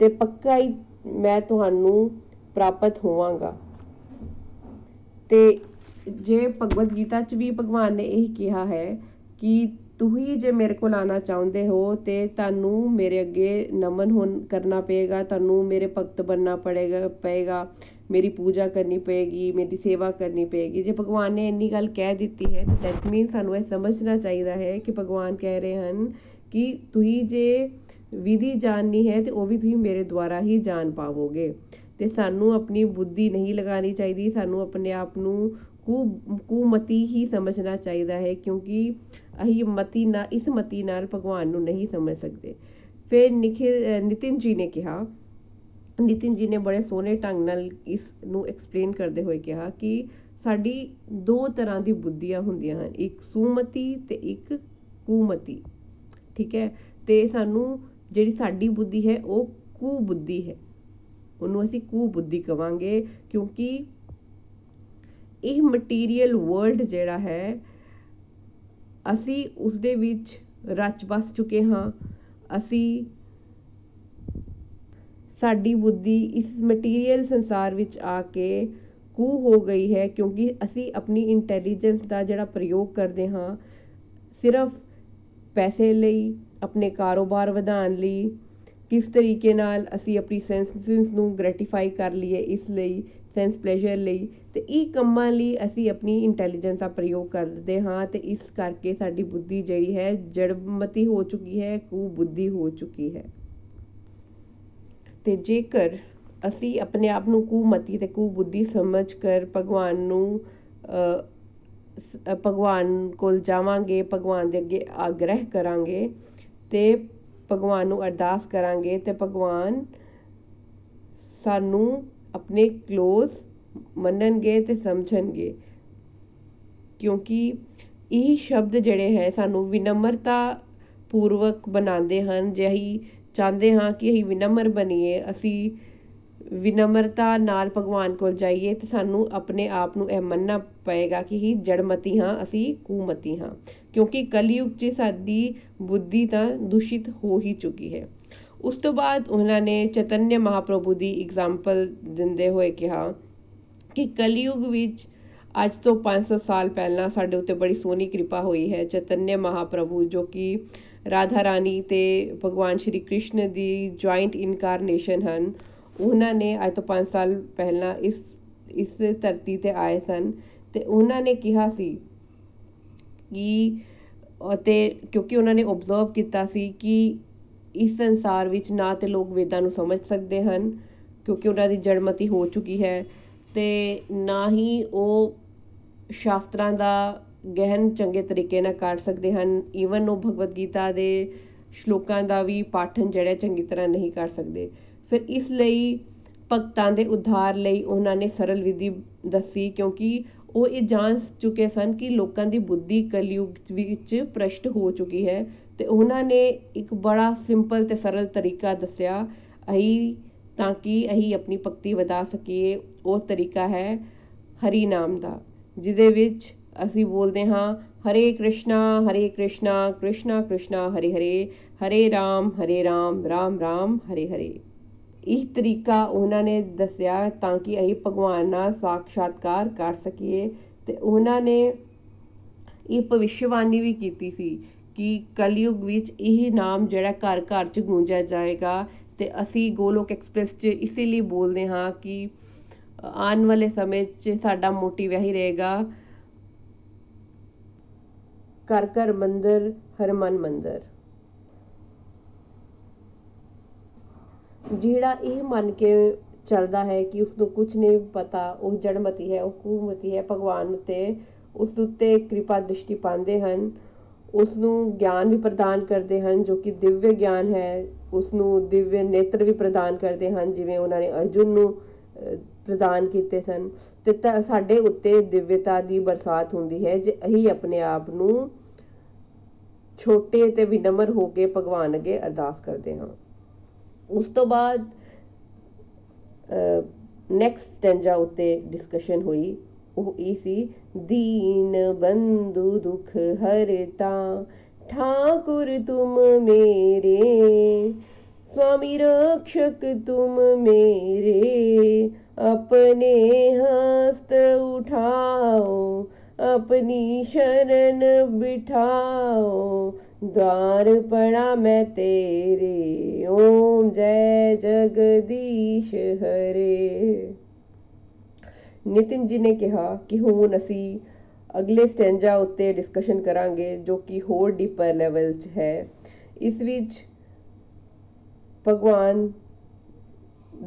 ਤੇ ਪੱਕਾ ਹੀ ਮੈਂ ਤੁਹਾਨੂੰ ਪ੍ਰਾਪਤ ਹੋਵਾਂਗਾ। ਤੇ ਜੇ ਭਗਵਦ ਗੀਤਾ 'ਚ ਵੀ ਭਗਵਾਨ ਨੇ ਇਹ ਕਿਹਾ ਹੈ ਕਿ ਤੁਸੀਂ ਜੇ ਮੇਰੇ ਕੋਲ ਆਣਾ ਚਾਹੁੰਦੇ ਹੋ ਤੇ ਤੁਹਾਨੂੰ ਮੇਰੇ ਅੱਗੇ ਨਮਨ ਹੋਣ ਕਰਨਾ ਪਏਗਾ, ਤੁਹਾਨੂੰ ਮੇਰੇ ਭਗਤ ਬਣਨਾ ਪੜੇਗਾ, ਪਏਗਾ, ਮੇਰੀ ਪੂਜਾ ਕਰਨੀ ਪਏਗੀ, ਮੇਰੀ ਸੇਵਾ ਕਰਨੀ ਪਏਗੀ। ਜੇ ਭਗਵਾਨ ਨੇ ਇੰਨੀ ਗੱਲ ਕਹਿ ਦਿੱਤੀ ਹੈ, ਤਾਂ ਦੈਟ ਮੀਨ ਸਾਨੂੰ ਇਹ ਸਮਝਣਾ ਚਾਹੀਦਾ ਹੈ ਕਿ ਭਗਵਾਨ ਕਹਿ ਰਹੇ ਹਨ ਕਿ ਤੁਸੀਂ ਜੇ ਵਿਧੀ ਜਾਣਨੀ ਹੈ ਤੇ ਉਹ ਵੀ ਤੁਸੀਂ ਮੇਰੇ ਦੁਆਰਾ ਹੀ ਜਾਣ ਪਾਵੋਗੇ। ਤੇ ਸਾਨੂੰ ਆਪਣੀ ਬੁੱਧੀ ਨਹੀਂ ਲਗਾਣੀ ਚਾਹੀਦੀ, ਸਾਨੂੰ ਆਪਣੇ ਆਪ ਨੂੰ ਕੁ, ਕੁਮਤੀ ਹੀ ਸਮਝਣਾ ਚਾਹੀਦਾ ਹੈ, ਕਿਉਂਕਿ ਅਸੀਂ ਮਤੀ ਨਾਲ ਇਸ ਮਤੀ ਨਾਲ ਭਗਵਾਨ ਨੂੰ ਨਹੀਂ ਸਮਝ ਸਕਦੇ। ਫਿਰ ਨਿਖਿਲ ਨਿਤਿਨ ਜੀ ਨੇ ਕਿਹਾ, ਨਿਤਿਨ ਜੀ ਨੇ ਬੜੇ ਸੋਹਣੇ ਢੰਗ ਨਾਲ ਇਸ ਨੂੰ ਐਕਸਪਲੇਨ ਕਰਦੇ ਹੋਏ ਕਿਹਾ ਕਿ ਸਾਡੀ ਦੋ ਤਰ੍ਹਾਂ ਦੀ ਬੁੱਧੀਆਂ ਹੁੰਦੀਆਂ ਹਨ, ਇੱਕ ਸੂਮਤੀ ਤੇ ਇੱਕ ਕੁਮਤੀ। ਠੀਕ ਹੈ? ਤੇ ਸਾਨੂੰ ਜਿਹੜੀ ਸਾਡੀ ਬੁੱਧੀ ਹੈ, ਉਹ ਕੁ ਬੁੱਧੀ ਹੈ। ਉਹਨੂੰ ਅਸੀਂ ਕੁ ਬੁੱਧੀ ਕਵਾਂਗੇ ਕਿਉਂਕਿ ਇਹ ਮਟੀਰੀਅਲ ਵਰਲਡ ਜਿਹੜਾ ਹੈ, ਅਸੀਂ ਉਸ ਦੇ ਵਿੱਚ ਰਚ ਬਸ ਚੁੱਕੇ ਹਾਂ। ਅਸੀਂ ਸਾਡੀ ਬੁੱਧੀ ਇਸ ਮਟੀਰੀਅਲ ਸੰਸਾਰ ਵਿੱਚ ਆ ਕੇ ਕੂ ਹੋ ਗਈ ਹੈ ਕਿਉਂਕਿ ਅਸੀਂ ਆਪਣੀ ਇੰਟੈਲੀਜੈਂਸ ਦਾ ਜਿਹੜਾ ਪ੍ਰਯੋਗ ਕਰਦੇ ਹਾਂ, ਸਿਰਫ ਪੈਸੇ ਲਈ, ਆਪਣੇ ਕਾਰੋਬਾਰ ਵਧਾਉਣ ਲਈ, ਕਿਸ ਤਰੀਕੇ ਨਾਲ ਅਸੀਂ ਆਪਣੀ ਸੈਂਸਸ ਨੂੰ ਗ੍ਰੈਟੀਫਾਈ ਕਰ ਲਈਏ ਇਸ ਲਈ ਸੈਂਸ ਪਲੇਜ਼ਰ ਲਈ, ਤੇ ਇਹ ਕੰਮਾਂ ਲਈ ਅਸੀਂ ਆਪਣੀ ਇੰਟੈਲੀਜੈਂਸ ਦਾ ਪ੍ਰਯੋਗ ਕਰਦੇ ਹਾਂ ਤੇ ਇਸ ਕਰਕੇ ਸਾਡੀ ਬੁੱਧੀ ਜਿਹੜੀ ਹੈ ਜੜਮਤੀ ਹੋ ਚੁੱਕੀ ਹੈ ਕੁ ਬੁੱਧੀ ਹੋ ਚੁੱਕੀ ਹੈ। ਤੇ ਜੇਕਰ ਅਸੀਂ ਆਪਣੇ ਆਪ ਨੂੰ ਕੁਮਤੀ ਤੇ ਕੁਬੁੱਧੀ ਸਮਝ ਕਰ ਭਗਵਾਨ ਨੂੰ ਭਗਵਾਨ ਕੋਲ ਜਾਵਾਂਗੇ, ਭਗਵਾਨ ਦੇ ਅੱਗੇ ਆਗ੍ਰਹਿ ਕਰਾਂਗੇ ਤੇ ਭਗਵਾਨ ਨੂੰ ਅਰਦਾਸ ਕਰਾਂਗੇ ਤੇ ਭਗਵਾਨ ਸਾਨੂੰ ਆਪਣੇ ਕਲੋਜ਼ ਮੰਨਣਗੇ ਤੇ ਸਮਝਣਗੇ। ਕਿਉਂਕਿ ਇਹ ਸ਼ਬਦ ਜਿਹੜੇ ਹੈ, ਸਾਨੂੰ ਵਿਨਮਰਤਾ ਪੂਰਵਕ ਬਣਾਉਂਦੇ ਹਨ, ਜੇ ਅਸੀਂ ਚਾਹੁੰਦੇ ਹਾਂ ਕਿ ਅਸੀਂ ਵਿਨਮਰ ਬਣੀਏ, ਅਸੀਂ ਵਿਨਮਰਤਾ ਨਾਲ ਭਗਵਾਨ ਕੋਲ ਜਾਈਏ ਤੇ ਸਾਨੂੰ ਆਪਣੇ ਆਪ ਨੂੰ ਇਹ ਮੰਨਣਾ ਪਏਗਾ ਕਿ ਹੀ ਜੜਮਤੀ ਹਾਂ, ਅਸੀਂ ਕੁਮਤੀ ਹਾਂ। ਕਿਉਂਕਿ ਕਲਯੁਗ 'ਚ ਸਾਡੀ ਬੁੱਧੀ ਤਾਂ ਦੂਸ਼ਿਤ ਹੋ ਹੀ ਚੁੱਕੀ ਹੈ। ਉਸ ਤੋਂ ਬਾਅਦ ਉਹਨਾਂ ਨੇ ਚੈਤਨਯ ਮਹਾਪ੍ਰਭੂ ਦੀ ਐਗਜ਼ਾਮਪਲ ਦਿੰਦੇ ਹੋਏ ਕਿਹਾ ਕਿ ਕਲਯੁਗ ਵਿੱਚ ਅੱਜ ਤੋਂ 500 ਸਾਲ ਪਹਿਲਾਂ ਸਾਡੇ ਉੱਤੇ ਬੜੀ ਸੋਹਣੀ ਕਿਰਪਾ ਹੋਈ ਹੈ ਚੈਤਨਯ ਮਹਾਪ੍ਰਭੂ, ਜੋ ਕਿ ਰਾਧਾ ਰਾਣੀ ਤੇ ਭਗਵਾਨ ਸ਼੍ਰੀ ਕ੍ਰਿਸ਼ਨ ਦੀ ਜੁਆਇੰਟ ਇਨਕਾਰਨੇਸ਼ਨ ਹਨ। ਉਹਨਾਂ ਨੇ ਅੱਜ ਤੋਂ 5 ਸਾਲ ਪਹਿਲਾਂ ਇਸ ਇਸ ਧਰਤੀ ਤੇ ਆਏ ਸਨ ਤੇ ਉਹਨਾਂ ਨੇ ਕਿਹਾ ਸੀ ਕਿ, ਅਤੇ ਕਿਉਂਕਿ ਉਹਨਾਂ ਨੇ ਆਬਜ਼ਰਵ ਕੀਤਾ ਸੀ ਕਿ ਇਸ ਸੰਸਾਰ ਵਿੱਚ ਨਾ ਤੇ ਲੋਕ ਵੇਦਾਂ ਨੂੰ ਸਮਝ ਸਕਦੇ ਹਨ, ਕਿਉਂਕਿ ਉਹਨਾਂ ਦੀ ਜੜਮਤੀ ਹੋ ਚੁੱਕੀ ਹੈ ਤੇ ਨਾ ਹੀ ਉਹ ਸ਼ਾਸਤਰਾਂ ਦਾ ਗਹਿਨ ਚੰਗੇ ਤਰੀਕੇ ਨਾਲ ਕਰ ਸਕਦੇ ਹਨ ਈਵਨ ਉਹ ਭਗਵਦ ਗੀਤਾ ਦੇ ਸ਼ਲੋਕਾਂ ਦਾ ਵੀ ਪਾਠਨ ਜਿਹੜਾ ਚੰਗੀ ਤਰ੍ਹਾਂ ਨਹੀਂ ਕਰ ਸਕਦੇ। ਫਿਰ ਇਸ ਲਈ ਭਗਤਾਂ ਦੇ ਉਧਾਰ ਲਈ ਉਹਨਾਂ ਨੇ ਸਰਲ ਵਿਧੀ ਦੱਸੀ ਕਿਉਂਕਿ ਉਹ ਇਹ ਜਾਣ ਚੁੱਕੇ ਸਨ ਕਿ ਲੋਕਾਂ ਦੀ ਬੁੱਧੀ ਕਲਯੁਗ ਵਿੱਚ ਪ੍ਰਸ਼ਟ ਹੋ ਚੁੱਕੀ ਹੈ ਤੇ ਉਹਨਾਂ ਨੇ ਇੱਕ ਬੜਾ ਸਿੰਪਲ ਤੇ ਸਰਲ ਤਰੀਕਾ ਦੱਸਿਆ, ਅਹੀ ਤਾਂ ਕਿ ਅਸੀਂ ਆਪਣੀ ਭਗਤੀ ਵਧਾ ਸਕੀਏ, ਉਹ ਤਰੀਕਾ ਹੈ ਹਰੀ ਨਾਮ ਦਾ, ਜਿਹਦੇ ਵਿੱਚ ਅਸੀਂ ਬੋਲਦੇ ਹਾਂ, ਹਰੇ ਕ੍ਰਿਸ਼ਨਾ ਹਰੇ ਕ੍ਰਿਸ਼ਨਾ ਕ੍ਰਿਸ਼ਨਾ ਕ੍ਰਿਸ਼ਨਾ ਹਰੇ ਹਰੇ ਹਰੇ ਰਾਮ ਹਰੇ ਰਾਮ ਰਾਮ ਰਾਮ, ਹਰੇ ਹਰੇ। ਇਹ ਤਰੀਕਾ ਉਹਨਾਂ ਨੇ ਦੱਸਿਆ ਤਾਂ ਕਿ ਅਸੀਂ ਭਗਵਾਨ ਨਾਲ ਸਾਖਸ਼ਾਤਕਾਰ ਕਰ ਸਕੀਏ ਤੇ ਉਹਨਾਂ ਨੇ ਇਹ ਭਵਿਸ਼ਵਾਣੀ ਵੀ ਕੀਤੀ ਸੀ ਕਿ ਕਲਯੁਗ ਵਿੱਚ ਇਹ ਨਾਮ ਜਿਹੜਾ ਘਰ ਘਰ 'ਚ ਗੂੰਜਿਆ ਜਾਏਗਾ ਤੇ ਅਸੀਂ ਗੋਲੋਕ ਐਕਸਪ੍ਰੈਸ 'ਚ ਇਸੇ ਲਈ ਬੋਲਦੇ ਹਾਂ ਕਿ ਆਉਣ ਵਾਲੇ ਸਮੇਂ 'ਚ ਸਾਡਾ ਮੋਟਿਵ ਇਹੀ ਰਹੇਗਾ। ਘਰ ਘਰ ਮੰਦਰ ਹਰ ਮਨ ਮੰਦਰ। ਜਿਹੜਾ ਇਹ ਮੰਨ ਕੇ ਚੱਲਦਾ ਹੈ ਕਿ ਉਸ ਨੂੰ ਕੁਝ ਨਹੀਂ ਪਤਾ, ਉਹ ਜੜਮਤੀ ਹੈ, ਉਹ ਕੁਮਤੀ ਹੈ, ਭਗਵਾਨ ਉਤੇ ਉਸ ਉੱਤੇ ਕਿਰਪਾ ਦ੍ਰਿਸ਼ਟੀ ਪਾਉਂਦੇ ਹਨ ਉਸ ਨੂੰ ਗਿਆਨ ਵੀ ਪ੍ਰਦਾਨ ਕਰਦੇ ਹਨ, ਜੋ ਕਿ ਦਿਵਯ ਗਿਆਨ ਹੈ ਉਸ ਨੂੰ ਦਿਵਯ ਨੇਤਰ ਵੀ ਪ੍ਰਦਾਨ ਕਰਦੇ ਹਨ, ਜਿਵੇਂ ਉਹਨਾਂ ਨੇ ਅਰਜੁਨ ਨੂੰ ਪ੍ਰਦਾਨ ਕੀਤੇ ਸਨ। ਤੇ ਸਾਡੇ ਉੱਤੇ ਦਿਵਯਤਾ ਦੀ ਬਰਸਾਤ ਹੁੰਦੀ ਹੈ, ਜੇ ਅਸੀਂ ਆਪਣੇ ਆਪ ਨੂੰ ਛੋਟੇ ਤੇ ਵਿਨਮਰ ਹੋ ਕੇ ਭਗਵਾਨ ਅੱਗੇ ਅਰਦਾਸ ਕਰਦੇ ਹਾਂ। ਉਸ ਤੋਂ ਬਾਅਦ ਨੈਕਸਟ ਸਟੈਂਜਾ ਉੱਤੇ ਡਿਸਕਸ਼ਨ ਹੋਈ ਉਹ ਇਹ ਸੀ ਦੀਨ ਬੰਦੂ ਦੁਖ ਹਰਤਾ ठाकुर तुम मेरे स्वामी रक्षक तुम मेरे अपने हस्त उठाओ अपनी शरण बिठाओ द्वार पड़ा मैं तेरे ओम जय जगदीश हरे ਨਿਤਿਨ ਜੀ ਨੇ ਕਿਹਾ ਕਿ ਹੁਣ ਅਸੀਂ ਅਗਲੇ ਸਟੈਂਜਾ ਉੱਤੇ ਡਿਸਕਸ਼ਨ ਕਰਾਂਗੇ ਜੋ ਕਿ ਹੋਰ ਡੀਪਰ ਲੈਵਲ 'ਚ ਹੈ ਇਸ ਵਿੱਚ ਭਗਵਾਨ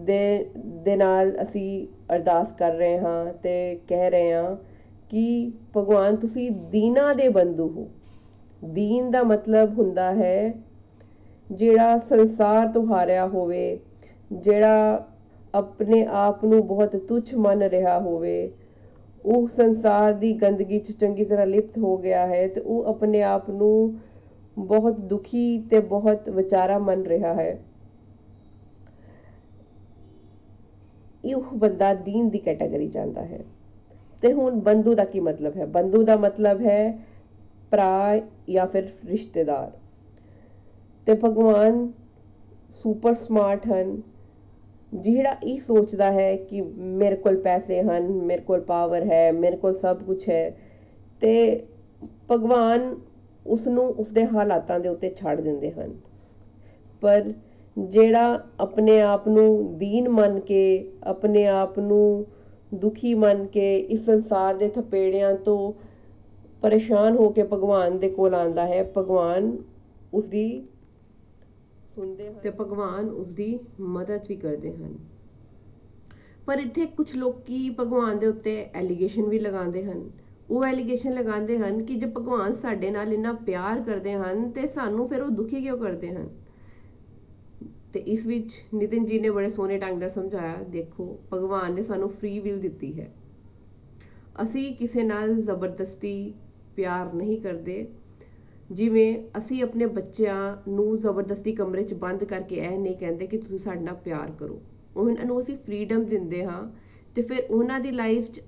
ਦੇ ਦੇ ਨਾਲ ਅਸੀਂ ਅਰਦਾਸ ਕਰ ਰਹੇ ਹਾਂ ਤੇ ਕਹਿ ਰਹੇ ਹਾਂ ਕਿ ਭਗਵਾਨ ਤੁਸੀਂ ਦੀਨਾ ਦੇ ਬੰਦੂ ਹੋ ਦੀਨ ਦਾ ਮਤਲਬ ਹੁੰਦਾ ਹੈ ਜਿਹੜਾ ਸੰਸਾਰ ਤੋਂ ਹਾਰਿਆ ਹੋਵੇ, ਜਿਹੜਾ ਆਪਣੇ ਆਪ ਨੂੰ ਬਹੁਤ ਤੁੱਛ ਮੰਨ ਰਿਹਾ ਹੋਵੇ, ਉਹ ਸੰਸਾਰ ਦੀ ਗੰਦਗੀ 'ਚ ਚੰਗੀ ਤਰ੍ਹਾਂ ਲਿਪਤ ਹੋ ਗਿਆ ਹੈ ਤੇ ਉਹ ਆਪਣੇ ਆਪ ਨੂੰ ਬਹੁਤ ਦੁਖੀ ਤੇ ਬਹੁਤ ਵਿਚਾਰਾ ਮੰਨ ਰਿਹਾ ਹੈ। ਇਹ ਬੰਦਾ ਦੀਨ ਦੀ ਕੈਟਾਗਰੀ ਜਾਂਦਾ ਹੈ। ਤੇ ਹੁਣ ਬੰਦੂ ਦਾ ਕੀ ਮਤਲਬ ਹੈ? ਬੰਦੂ ਦਾ ਮਤਲਬ ਹੈ ਭਰਾ ਜਾਂ ਫਿਰ ਰਿਸ਼ਤੇਦਾਰ। ਤੇ ਭਗਵਾਨ ਸੁਪਰ ਸਮਾਰਟ ਹਨ, ਜਿਹੜਾ ਇਹ ਸੋਚਦਾ ਹੈ ਕਿ ਮੇਰੇ ਕੋਲ ਪੈਸੇ ਹਨ, ਮੇਰੇ ਕੋਲ ਪਾਵਰ ਹੈ, ਮੇਰੇ ਕੋਲ ਸਭ ਕੁਝ ਹੈ, ਤੇ ਭਗਵਾਨ ਉਸ ਨੂੰ ਉਸਦੇ ਹਾਲਾਤਾਂ ਦੇ ਉੱਤੇ ਛੱਡ ਦਿੰਦੇ ਹਨ। ਪਰ ਜਿਹੜਾ ਆਪਣੇ ਆਪ ਨੂੰ ਦੀਨ ਮੰਨ ਕੇ, ਆਪਣੇ ਆਪ ਨੂੰ ਦੁਖੀ ਮੰਨ ਕੇ ਇਸ ਸੰਸਾਰ ਦੇ ਥਪੇੜਿਆਂ ਤੋਂ ਪਰੇਸ਼ਾਨ ਹੋ ਕੇ ਭਗਵਾਨ ਦੇ ਕੋਲ ਆਂਦਾ ਹੈ, ਭਗਵਾਨ ਉਸ ਦੀ ਸੁਣਦੇ ਹਨ। ਤੇ ਭਗਵਾਨ ਉਸ ਦੀ ਮਦਦ ਵੀ ਕਰਦੇ ਹਨ। ਪਰ ਇੱਥੇ ਕੁਝ ਲੋਕੀ ਭਗਵਾਨ ਦੇ ਉੱਤੇ ਐਲੀਗੇਸ਼ਨ ਵੀ ਲਗਾਉਂਦੇ ਹਨ। ਉਹ ਐਲੀਗੇਸ਼ਨ ਲਗਾਉਂਦੇ ਹਨ ਕਿ ਜੇ ਭਗਵਾਨ ਸਾਡੇ ਨਾਲ ਇੰਨਾ ਪਿਆਰ ਕਰਦੇ ਹਨ, ਤੇ ਸਾਨੂੰ ਫਿਰ ਉਹ ਦੁਖੀ ਕਿਉਂ ਕਰਦੇ ਹਨ? ਤੇ ਇਸ ਵਿੱਚ ਨਿਤਿਨ ਜੀ ਨੇ ਬੜੇ ਸੋਹਣੇ ਢੰਗ ਨਾਲ ਸਮਝਾਇਆ, ਦੇਖੋ, ਭਗਵਾਨ ਨੇ ਸਾਨੂੰ ਫ੍ਰੀ ਵਿਲ ਦਿੱਤੀ ਹੈ। ਅਸੀਂ ਕਿਸੇ ਨਾਲ ਜ਼ਬਰਦਸਤੀ ਪਿਆਰ ਨਹੀਂ ਕਰਦੇ। ਜਿਵੇਂ ਅਸੀਂ ਆਪਣੇ ਬੱਚਿਆਂ ਨੂੰ ਜ਼ਬਰਦਸਤੀ ਕਮਰੇ 'ਚ ਬੰਦ ਕਰਕੇ ਇਹ ਨਹੀਂ ਕਹਿੰਦੇ ਕਿ ਤੁਸੀਂ ਸਾਡੇ ਨਾਲ ਪਿਆਰ ਕਰੋ। ਉਹਨਾਂ ਨੂੰ ਅਸੀਂ ਫਰੀडम ਦਿੰਦੇ ਹਾਂ ਤੇ ਫਿਰ ਉਹਨਾਂ ਦੀ ਲਾਈਫ 'ਚ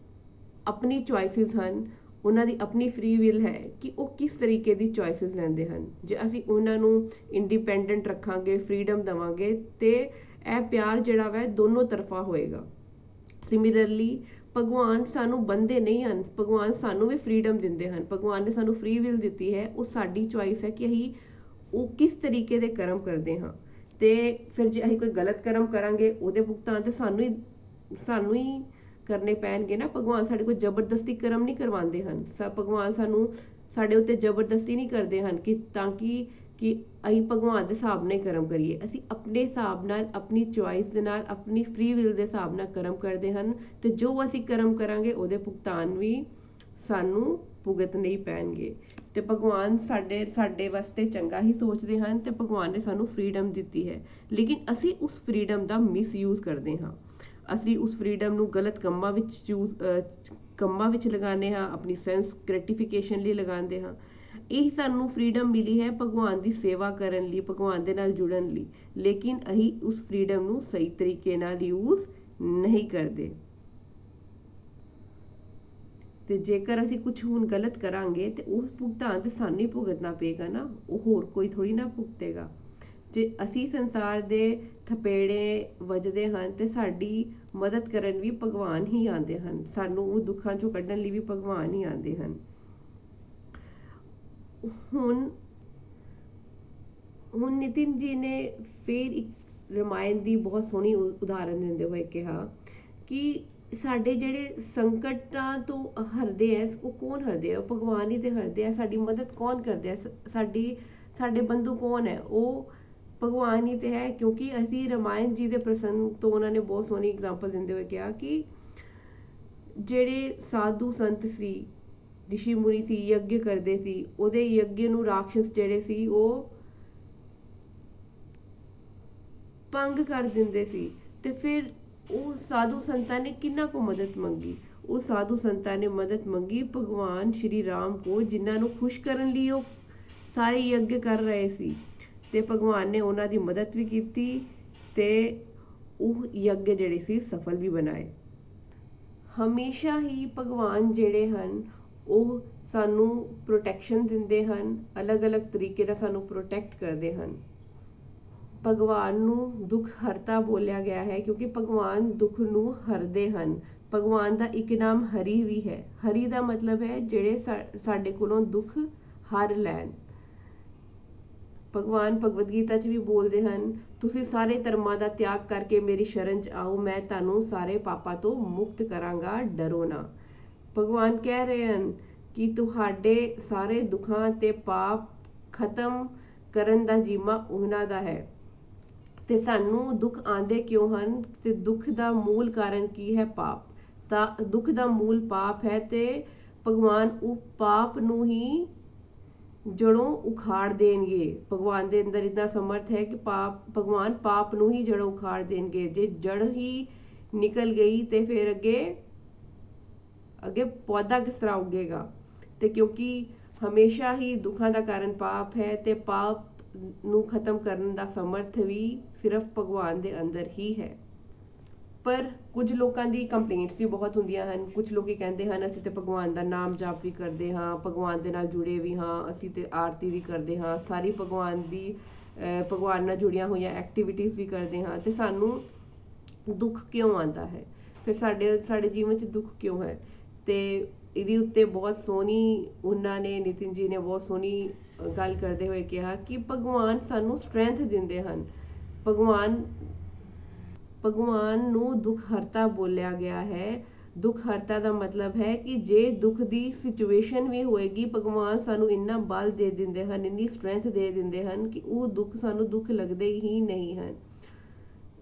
ਆਪਣੀ ਚੁਆਇਸਿਸ ਹਨ। ਉਹਨਾਂ ਦੀ ਆਪਣੀ ਫ੍ਰੀ ਵਿਲ ਹੈ ਕਿ ਉਹ ਕਿਸ ਤਰੀਕੇ ਦੀ ਚੁਆਇਸਿਸ ਲੈਂਦੇ ਹਨ। ਜੇ ਅਸੀਂ ਉਹਨਾਂ ਨੂੰ ਇੰਡੀਪੈਂਡੈਂਟ ਰੱਖਾਂਗੇ ਫਰੀडम ਦਵਾਂਗੇ ਤੇ ਇਹ ਪਿਆਰ ਜਿਹੜਾ ਵੈ ਦੋਨੋਂ ਤਰਫਾ ਹੋਏਗਾ। ਸਿਮਿਲਰਲੀ ਭਗਵਾਨ ਸਾਨੂੰ ਬੰਦੇ ਨਹੀਂ ਹਨ, ਭਗਵਾਨ ਸਾਨੂੰ ਵੀ ਫ੍ਰੀडम ਦਿੰਦੇ ਹਨ, ਭਗਵਾਨ ਨੇ ਸਾਨੂੰ ਫ੍ਰੀ ਵਿਲ ਦਿੱਤੀ ਹੈ, ਉਹ ਸਾਡੀ ਚੁਆਇਸ ਹੈ ਕਿ ਅਸੀਂ ਉਹ ਕਿਸ ਤਰੀਕੇ ਦੇ ਕਰਮ ਕਰਦੇ ਹਾਂ। ਤੇ ਫਿਰ ਜੇ ਅਸੀਂ ਕੋਈ ਗਲਤ ਕਰਮ ਕਰਾਂਗੇ, ਉਹਦੇ ਭੁਗਤਾਨ ਤੇ ਸਾਨੂੰ ਹੀ ਸਾਨੂੰ ਹੀ ਕਰਨੇ ਪੈਣਗੇ ਨਾ। ਭਗਵਾਨ ਸਾਡੇ ਕੋਲ ਜ਼ਬਰਦਸਤੀ ਕਰਮ ਨਹੀਂ ਕਰਵਾਉਂਦੇ ਹਨ। ਭਗਵਾਨ ਸਾਨੂੰ ਸਾਡੇ ਉੱਤੇ ਜ਼ਬਰਦਸਤੀ ਨਹੀਂ ਕਰਦੇ ਹਨ ਕਿ ਤਾਂ ਕਿ ਕਿ ਅਸੀਂ ਭਗਵਾਨ ਦੇ ਹਿਸਾਬ ਨਾਲ ਕਰਮ ਕਰੀਏ। ਅਸੀਂ ਆਪਣੇ ਹਿਸਾਬ ਨਾਲ, ਆਪਣੀ ਚੋਇਸ ਦੇ ਨਾਲ, ਆਪਣੀ ਫ੍ਰੀ ਵਿਲ ਦੇ ਹਿਸਾਬ ਨਾਲ ਕਰਮ ਕਰਦੇ ਹਨ ਤੇ ਜੋ ਅਸੀਂ ਕਰਮ ਕਰਾਂਗੇ, ਉਹਦੇ ਭੁਗਤਾਨ ਵੀ ਸਾਨੂੰ ਭੁਗਤ ਨਹੀਂ ਪੈਣਗੇ। ਤੇ ਭਗਵਾਨ ਸਾਡੇ ਸਾਡੇ ਵਾਸਤੇ ਚੰਗਾ ਹੀ ਸੋਚਦੇ ਹਨ ਤੇ ਭਗਵਾਨ ਨੇ ਸਾਨੂੰ ਫ੍ਰੀडम ਦਿੱਤੀ ਹੈ। ਲੇਕਿਨ ਅਸੀਂ ਉਸ ਫ੍ਰੀडम ਦਾ ਮਿਸਯੂਜ਼ ਕਰਦੇ ਹਾਂ। ਅਸੀਂ ਉਸ ਫ੍ਰੀडम ਨੂੰ ਗਲਤ ਕੰਮਾਂ ਵਿੱਚ ਕੰਮਾਂ ਵਿੱਚ ਲਗਾਉਂਦੇ ਹਾਂ, ਆਪਣੀ ਸੈਂਸ ਗ੍ਰੈਟੀਫਿਕੇਸ਼ਨ ਲਈ ਲਗਾਉਂਦੇ ਹਾਂ। ਇਹ ਸਾਨੂੰ ਫ੍ਰੀडम ਮਿਲੀ ਹੈ ਭਗਵਾਨ ਦੀ ਸੇਵਾ ਕਰਨ ਲਈ, ਭਗਵਾਨ ਦੇ ਨਾਲ ਜੁੜਨ ਲਈ। ਲੇਕਿਨ ਅਸੀਂ ਉਸ ਫ੍ਰੀडम ਨੂੰ ਸਹੀ ਤਰੀਕੇ ਨਾਲ ਯੂਜ਼ ਨਹੀਂ ਕਰਦੇ। ਤੇ ਜੇਕਰ ਅਸੀਂ ਕੁਝ ਹੁਣ ਗਲਤ ਕਰਾਂਗੇ, ਤੇ ਉਸ ਭੁਗਤਾਨ ਤੇ ਸਾਨੂੰ ਹੀ ਭੁਗਤਣਾ ਪਏਗਾ ਨਾ। ਉਹ ਹੋਰ ਕੋਈ ਥੋੜੀ ਨਾ ਭੁਗਤੇਗਾ। ਜੇ ਅਸੀਂ ਸੰਸਾਰ ਦੇ ਥਪੇੜੇ ਵੱਜਦੇ ਹਨ, ਤੇ ਸਾਡੀ ਮਦਦ ਕਰਨ ਵੀ ਭਗਵਾਨ ਹੀ ਆਉਂਦੇ ਹਨ। ਸਾਨੂੰ ਉਹ ਦੁੱਖਾਂ ਚੋਂ ਕੱਢਣ ਲਈ ਵੀ ਭਗਵਾਨ ਹੀ ਆਉਂਦੇ ਹਨ। ਹੁਣ ਹੁਣ ਨਿਤਿਨ ਜੀ ਨੇ ਫਿਰ ਇੱਕ ਰਮਾਇਣ ਦੀ ਬਹੁਤ ਸੋਹਣੀ ਉਦਾਹਰਨ ਦਿੰਦੇ ਹੋਏ ਕਿਹਾ ਕਿ ਸਾਡੇ ਜਿਹੜੇ ਸੰਕਟਾਂ ਤੋਂ ਹਰਦੇ ਐ, ਉਹ ਕੌਣ ਹਰਦੇ ਆ ਉਹ ਭਗਵਾਨ ਹੀ ਤੇ ਹਰਦੇ ਆ ਸਾਡੀ ਮਦਦ ਕੌਣ ਕਰਦੇ ਆ ਸਾਡੀ, ਸਾਡੇ ਬੰਧੂ ਕੌਣ ਹੈ ਉਹ ਭਗਵਾਨ ਹੀ ਤੇ ਹੈ, ਕਿਉਂਕਿ ਅਸੀਂ ਰਮਾਇਣ ਜੀ ਦੇ ਪ੍ਰਸੰਗ ਤੋਂ ਉਹਨਾਂ ਨੇ ਬਹੁਤ ਸੋਹਣੀ ਐਗਜ਼ਾਮਪਲ ਦਿੰਦੇ ਹੋਏ ਕਿਹਾ ਕਿ ਜਿਹੜੇ ਸਾਧੂ ਸੰਤ ਸੀ ਰਿਸ਼ੀ ਮੁਨੀ ਸੀ, ਯੱਗ ਕਰਦੇ ਸੀ, ਉਹਦੇ ਯੱਗ ਨੂੰ ਰਾਖਸ਼ ਜਿਹੜੇ ਸੀ, ਉਹ ਪੰਗ ਕਰ ਦਿੰਦੇ ਸੀ। ਤੇ ਫਿਰ ਉਹ ਸਾਧੂ ਸੰਤਾਂ ਨੇ ਕਿੰਨਾ ਕੋ ਮਦਦ ਮੰਗੀ? ਉਹ ਸਾਧੂ ਸੰਤਾਂ ਨੇ ਮਦਦ ਮੰਗੀ ਭਗਵਾਨ ਸ਼੍ਰੀ ਰਾਮ ਕੋ ਜਿਨ੍ਹਾਂ ਨੂੰ ਖੁਸ਼ ਕਰਨ ਲਈ ਉਹ ਸਾਰੇ ਯੱਗ ਕਰ ਰਹੇ ਸੀ। ਤੇ ਭਗਵਾਨ ਨੇ ਉਹਨਾਂ ਦੀ ਮਦਦ ਵੀ ਕੀਤੀ ਤੇ ਉਹ ਯੱਗ ਜਿਹੜੇ ਸੀ, ਸਫਲ ਵੀ ਬਣਾਏ। ਹਮੇਸ਼ਾ ਹੀ ਭਗਵਾਨ ਜਿਹੜੇ ਹਨ ਉਹ ਸਾਨੂੰ ਪ੍ਰੋਟੈਕਸ਼ਨ ਦਿੰਦੇ ਹਨ, ਅਲੱਗ-ਅਲੱਗ ਤਰੀਕੇ ਨਾਲ ਸਾਨੂੰ ਪ੍ਰੋਟੈਕਟ ਕਰਦੇ ਹਨ। ਭਗਵਾਨ ਨੂੰ ਦੁੱਖ ਹਰਤਾ ਬੋਲਿਆ ਗਿਆ ਹੈ, ਕਿਉਂਕਿ ਭਗਵਾਨ ਦੁੱਖ ਨੂੰ ਹਰਦੇ ਹਨ। ਭਗਵਾਨ ਦਾ ਇੱਕ ਨਾਮ ਹਰੀ ਵੀ ਹੈ। ਹਰੀ ਦਾ ਮਤਲਬ ਹੈ ਜਿਹੜੇ ਸਾਡੇ ਕੋਲੋਂ ਦੁੱਖ ਹਰ ਲੈਣ। ਭਗਵਾਨ ਭਗਵਦ ਗੀਤਾ 'ਚ ਵੀ ਬੋਲਦੇ ਹਨ, ਤੁਸੀਂ ਸਾਰੇ ਧਰਮਾਂ ਦਾ ਤਿਆਗ ਕਰਕੇ ਮੇਰੀ ਸ਼ਰਨ 'ਚ ਆਓ, ਮੈਂ ਤੁਹਾਨੂੰ ਸਾਰੇ ਪਾਪਾਂ ਤੋਂ ਮੁਕਤ ਕਰਾਂਗਾ, ਡਰੋ ਨਾ। ਭਗਵਾਨ ਕਹਿ ਰਹੇ ਹਨ ਕਿ ਤੁਹਾਡੇ ਸਾਰੇ ਦੁੱਖਾਂ ਤੇ ਪਾਪ ਖਤਮ ਕਰਨ ਦਾ ਜੀਮਾ ਉਹਨਾਂ ਦਾ ਹੈ। ਤੇ ਸਾਨੂੰ ਦੁੱਖ ਆਂਦੇ ਕਿਉਂ ਹਨ? ਤੇ ਦੁੱਖ ਦਾ ਮੂਲ ਕਾਰਨ ਕੀ ਹੈ ਪਾਪ? ਤਾਂ ਦੁੱਖ ਦਾ ਮੂਲ ਪਾਪ ਹੈ ਤੇ ਭਗਵਾਨ ਉਹ ਪਾਪ ਨੂੰ ਹੀ ਜੜੋਂ ਉਖਾੜ ਦੇਣਗੇ। ਭਗਵਾਨ ਦੇ ਅੰਦਰ ਇਦਾਂ ਸਮਰਥ ਹੈ ਕਿ ਪਾਪ, ਭਗਵਾਨ ਪਾਪ ਨੂੰ ਹੀ ਜੜੋਂ ਉਖਾੜ ਦੇਣਗੇ। ਜੇ ਜੜ ਹੀ ਨਿਕਲ ਗਈ ਤੇ ਫਿਰ ਅੱਗੇ ਅੱਗੇ ਪੌਦਾ ਕਿਸ ਤਰ੍ਹਾਂ ਉੱਗੇਗਾ? ਤੇ ਕਿਉਂਕਿ ਹਮੇਸ਼ਾ ਹੀ ਦੁੱਖਾਂ ਦਾ ਕਾਰਨ ਪਾਪ ਹੈ ਤੇ ਪਾਪ ਨੂੰ ਖਤਮ ਕਰਨ ਦਾ ਸਮਰਥ ਵੀ ਸਿਰਫ ਭਗਵਾਨ ਦੇ ਅੰਦਰ ਹੀ ਹੈ। ਪਰ ਕੁਝ ਲੋਕਾਂ ਦੀ ਕੰਪਲੇਂਟਸ ਵੀ ਬਹੁਤ ਹੁੰਦੀਆਂ ਹਨ। ਕੁਝ ਲੋਕੀ ਕਹਿੰਦੇ ਹਨ, ਅਸੀਂ ਤੇ ਭਗਵਾਨ ਦਾ ਨਾਮ ਜਾਪ ਵੀ ਕਰਦੇ ਹਾਂ, ਭਗਵਾਨ ਦੇ ਨਾਲ ਜੁੜੇ ਵੀ ਹਾਂ, ਅਸੀਂ ਤੇ ਆਰਤੀ ਵੀ ਕਰਦੇ ਹਾਂ। ਸਾਰੀ ਭਗਵਾਨ ਦੀ ਭਗਵਾਨ ਨਾਲ ਜੁੜੀਆਂ ਹੋਈਆਂ ਐਕਟੀਵਿਟੀਜ਼ ਵੀ ਕਰਦੇ ਹਾਂ ਤੇ ਸਾਨੂੰ ਦੁੱਖ ਕਿਉਂ ਆਉਂਦਾ ਹੈ? ਫਿਰ ਸਾਡੇ ਸਾਡੇ ਜੀਵਨ 'ਚ ਦੁੱਖ ਕਿਉਂ ਹੈ? ਤੇ ਇਹਦੇ ਉੱਤੇ ਬਹੁਤ ਸੋਹਣੀ ਉਹਨਾਂ ਨੇ, ਨਿਤਿਨ ਜੀ ਨੇ ਬਹੁਤ ਸੋਹਣੀ ਗੱਲ ਕਰਦੇ ਹੋਏ ਕਿਹਾ ਕਿ ਭਗਵਾਨ ਸਾਨੂੰ ਸਟਰੈਂਥ ਦਿੰਦੇ ਹਨ। ਭਗਵਾਨ ਭਗਵਾਨ ਨੂੰ ਦੁੱਖ ਹਰਤਾ ਬੋਲਿਆ ਗਿਆ ਹੈ। ਦੁੱਖ ਹਰਤਾ ਦਾ ਮਤਲਬ ਹੈ ਕਿ ਜੇ ਦੁੱਖ ਦੀ ਸਿਚੁਏਸ਼ਨ ਵੀ ਹੋਏਗੀ, ਭਗਵਾਨ ਸਾਨੂੰ ਇੰਨਾ ਬਲ ਦੇ ਦਿੰਦੇ ਹਨ, ਇੰਨੀ ਸਟਰੈਂਥ ਦੇ ਦਿੰਦੇ ਹਨ ਕਿ ਉਹ ਦੁੱਖ ਸਾਨੂੰ ਦੁੱਖ ਲੱਗਦੇ ਹੀ ਨਹੀਂ ਹਨ।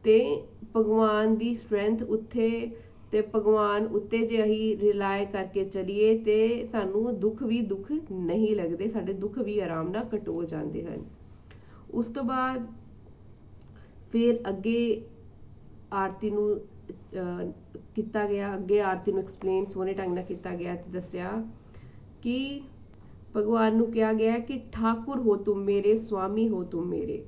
ਤੇ ਭਗਵਾਨ ਦੀ ਸਟਰੈਂਥ ਉੱਥੇ ਤੇ ਭਗਵਾਨ ਉੱਤੇ ਜੇ ਅਸੀਂ ਰਿਲਾਈ ਕਰਕੇ ਚਲੀਏ ਤੇ ਸਾਨੂੰ ਦੁੱਖ ਵੀ ਦੁੱਖ ਨਹੀਂ ਲੱਗਦੇ, ਸਾਡੇ ਦੁੱਖ ਵੀ ਆਰਾਮ ਨਾਲ ਕਟੋ ਜਾਂਦੇ ਹਨ। ਉਸ ਤੋਂ ਬਾਅਦ ਫਿਰ ਅੱਗੇ ਆਰਤੀ ਨੂੰ ਕੀਤਾ ਗਿਆ, ਅੱਗੇ ਆਰਤੀ ਨੂੰ ਐਕਸਪਲੇਨ ਸੋਹਣੇ ਢੰਗ ਨਾਲ ਕੀਤਾ ਗਿਆ ਤੇ ਦੱਸਿਆ ਕਿ ਭਗਵਾਨ ਨੂੰ ਕਿਹਾ ਗਿਆ ਕਿ, ਠਾਕੁਰ ਹੋ ਤੁਮ ਮੇਰੇ, ਸਵਾਮੀ ਹੋ ਤੁਮ ਮੇਰੇ।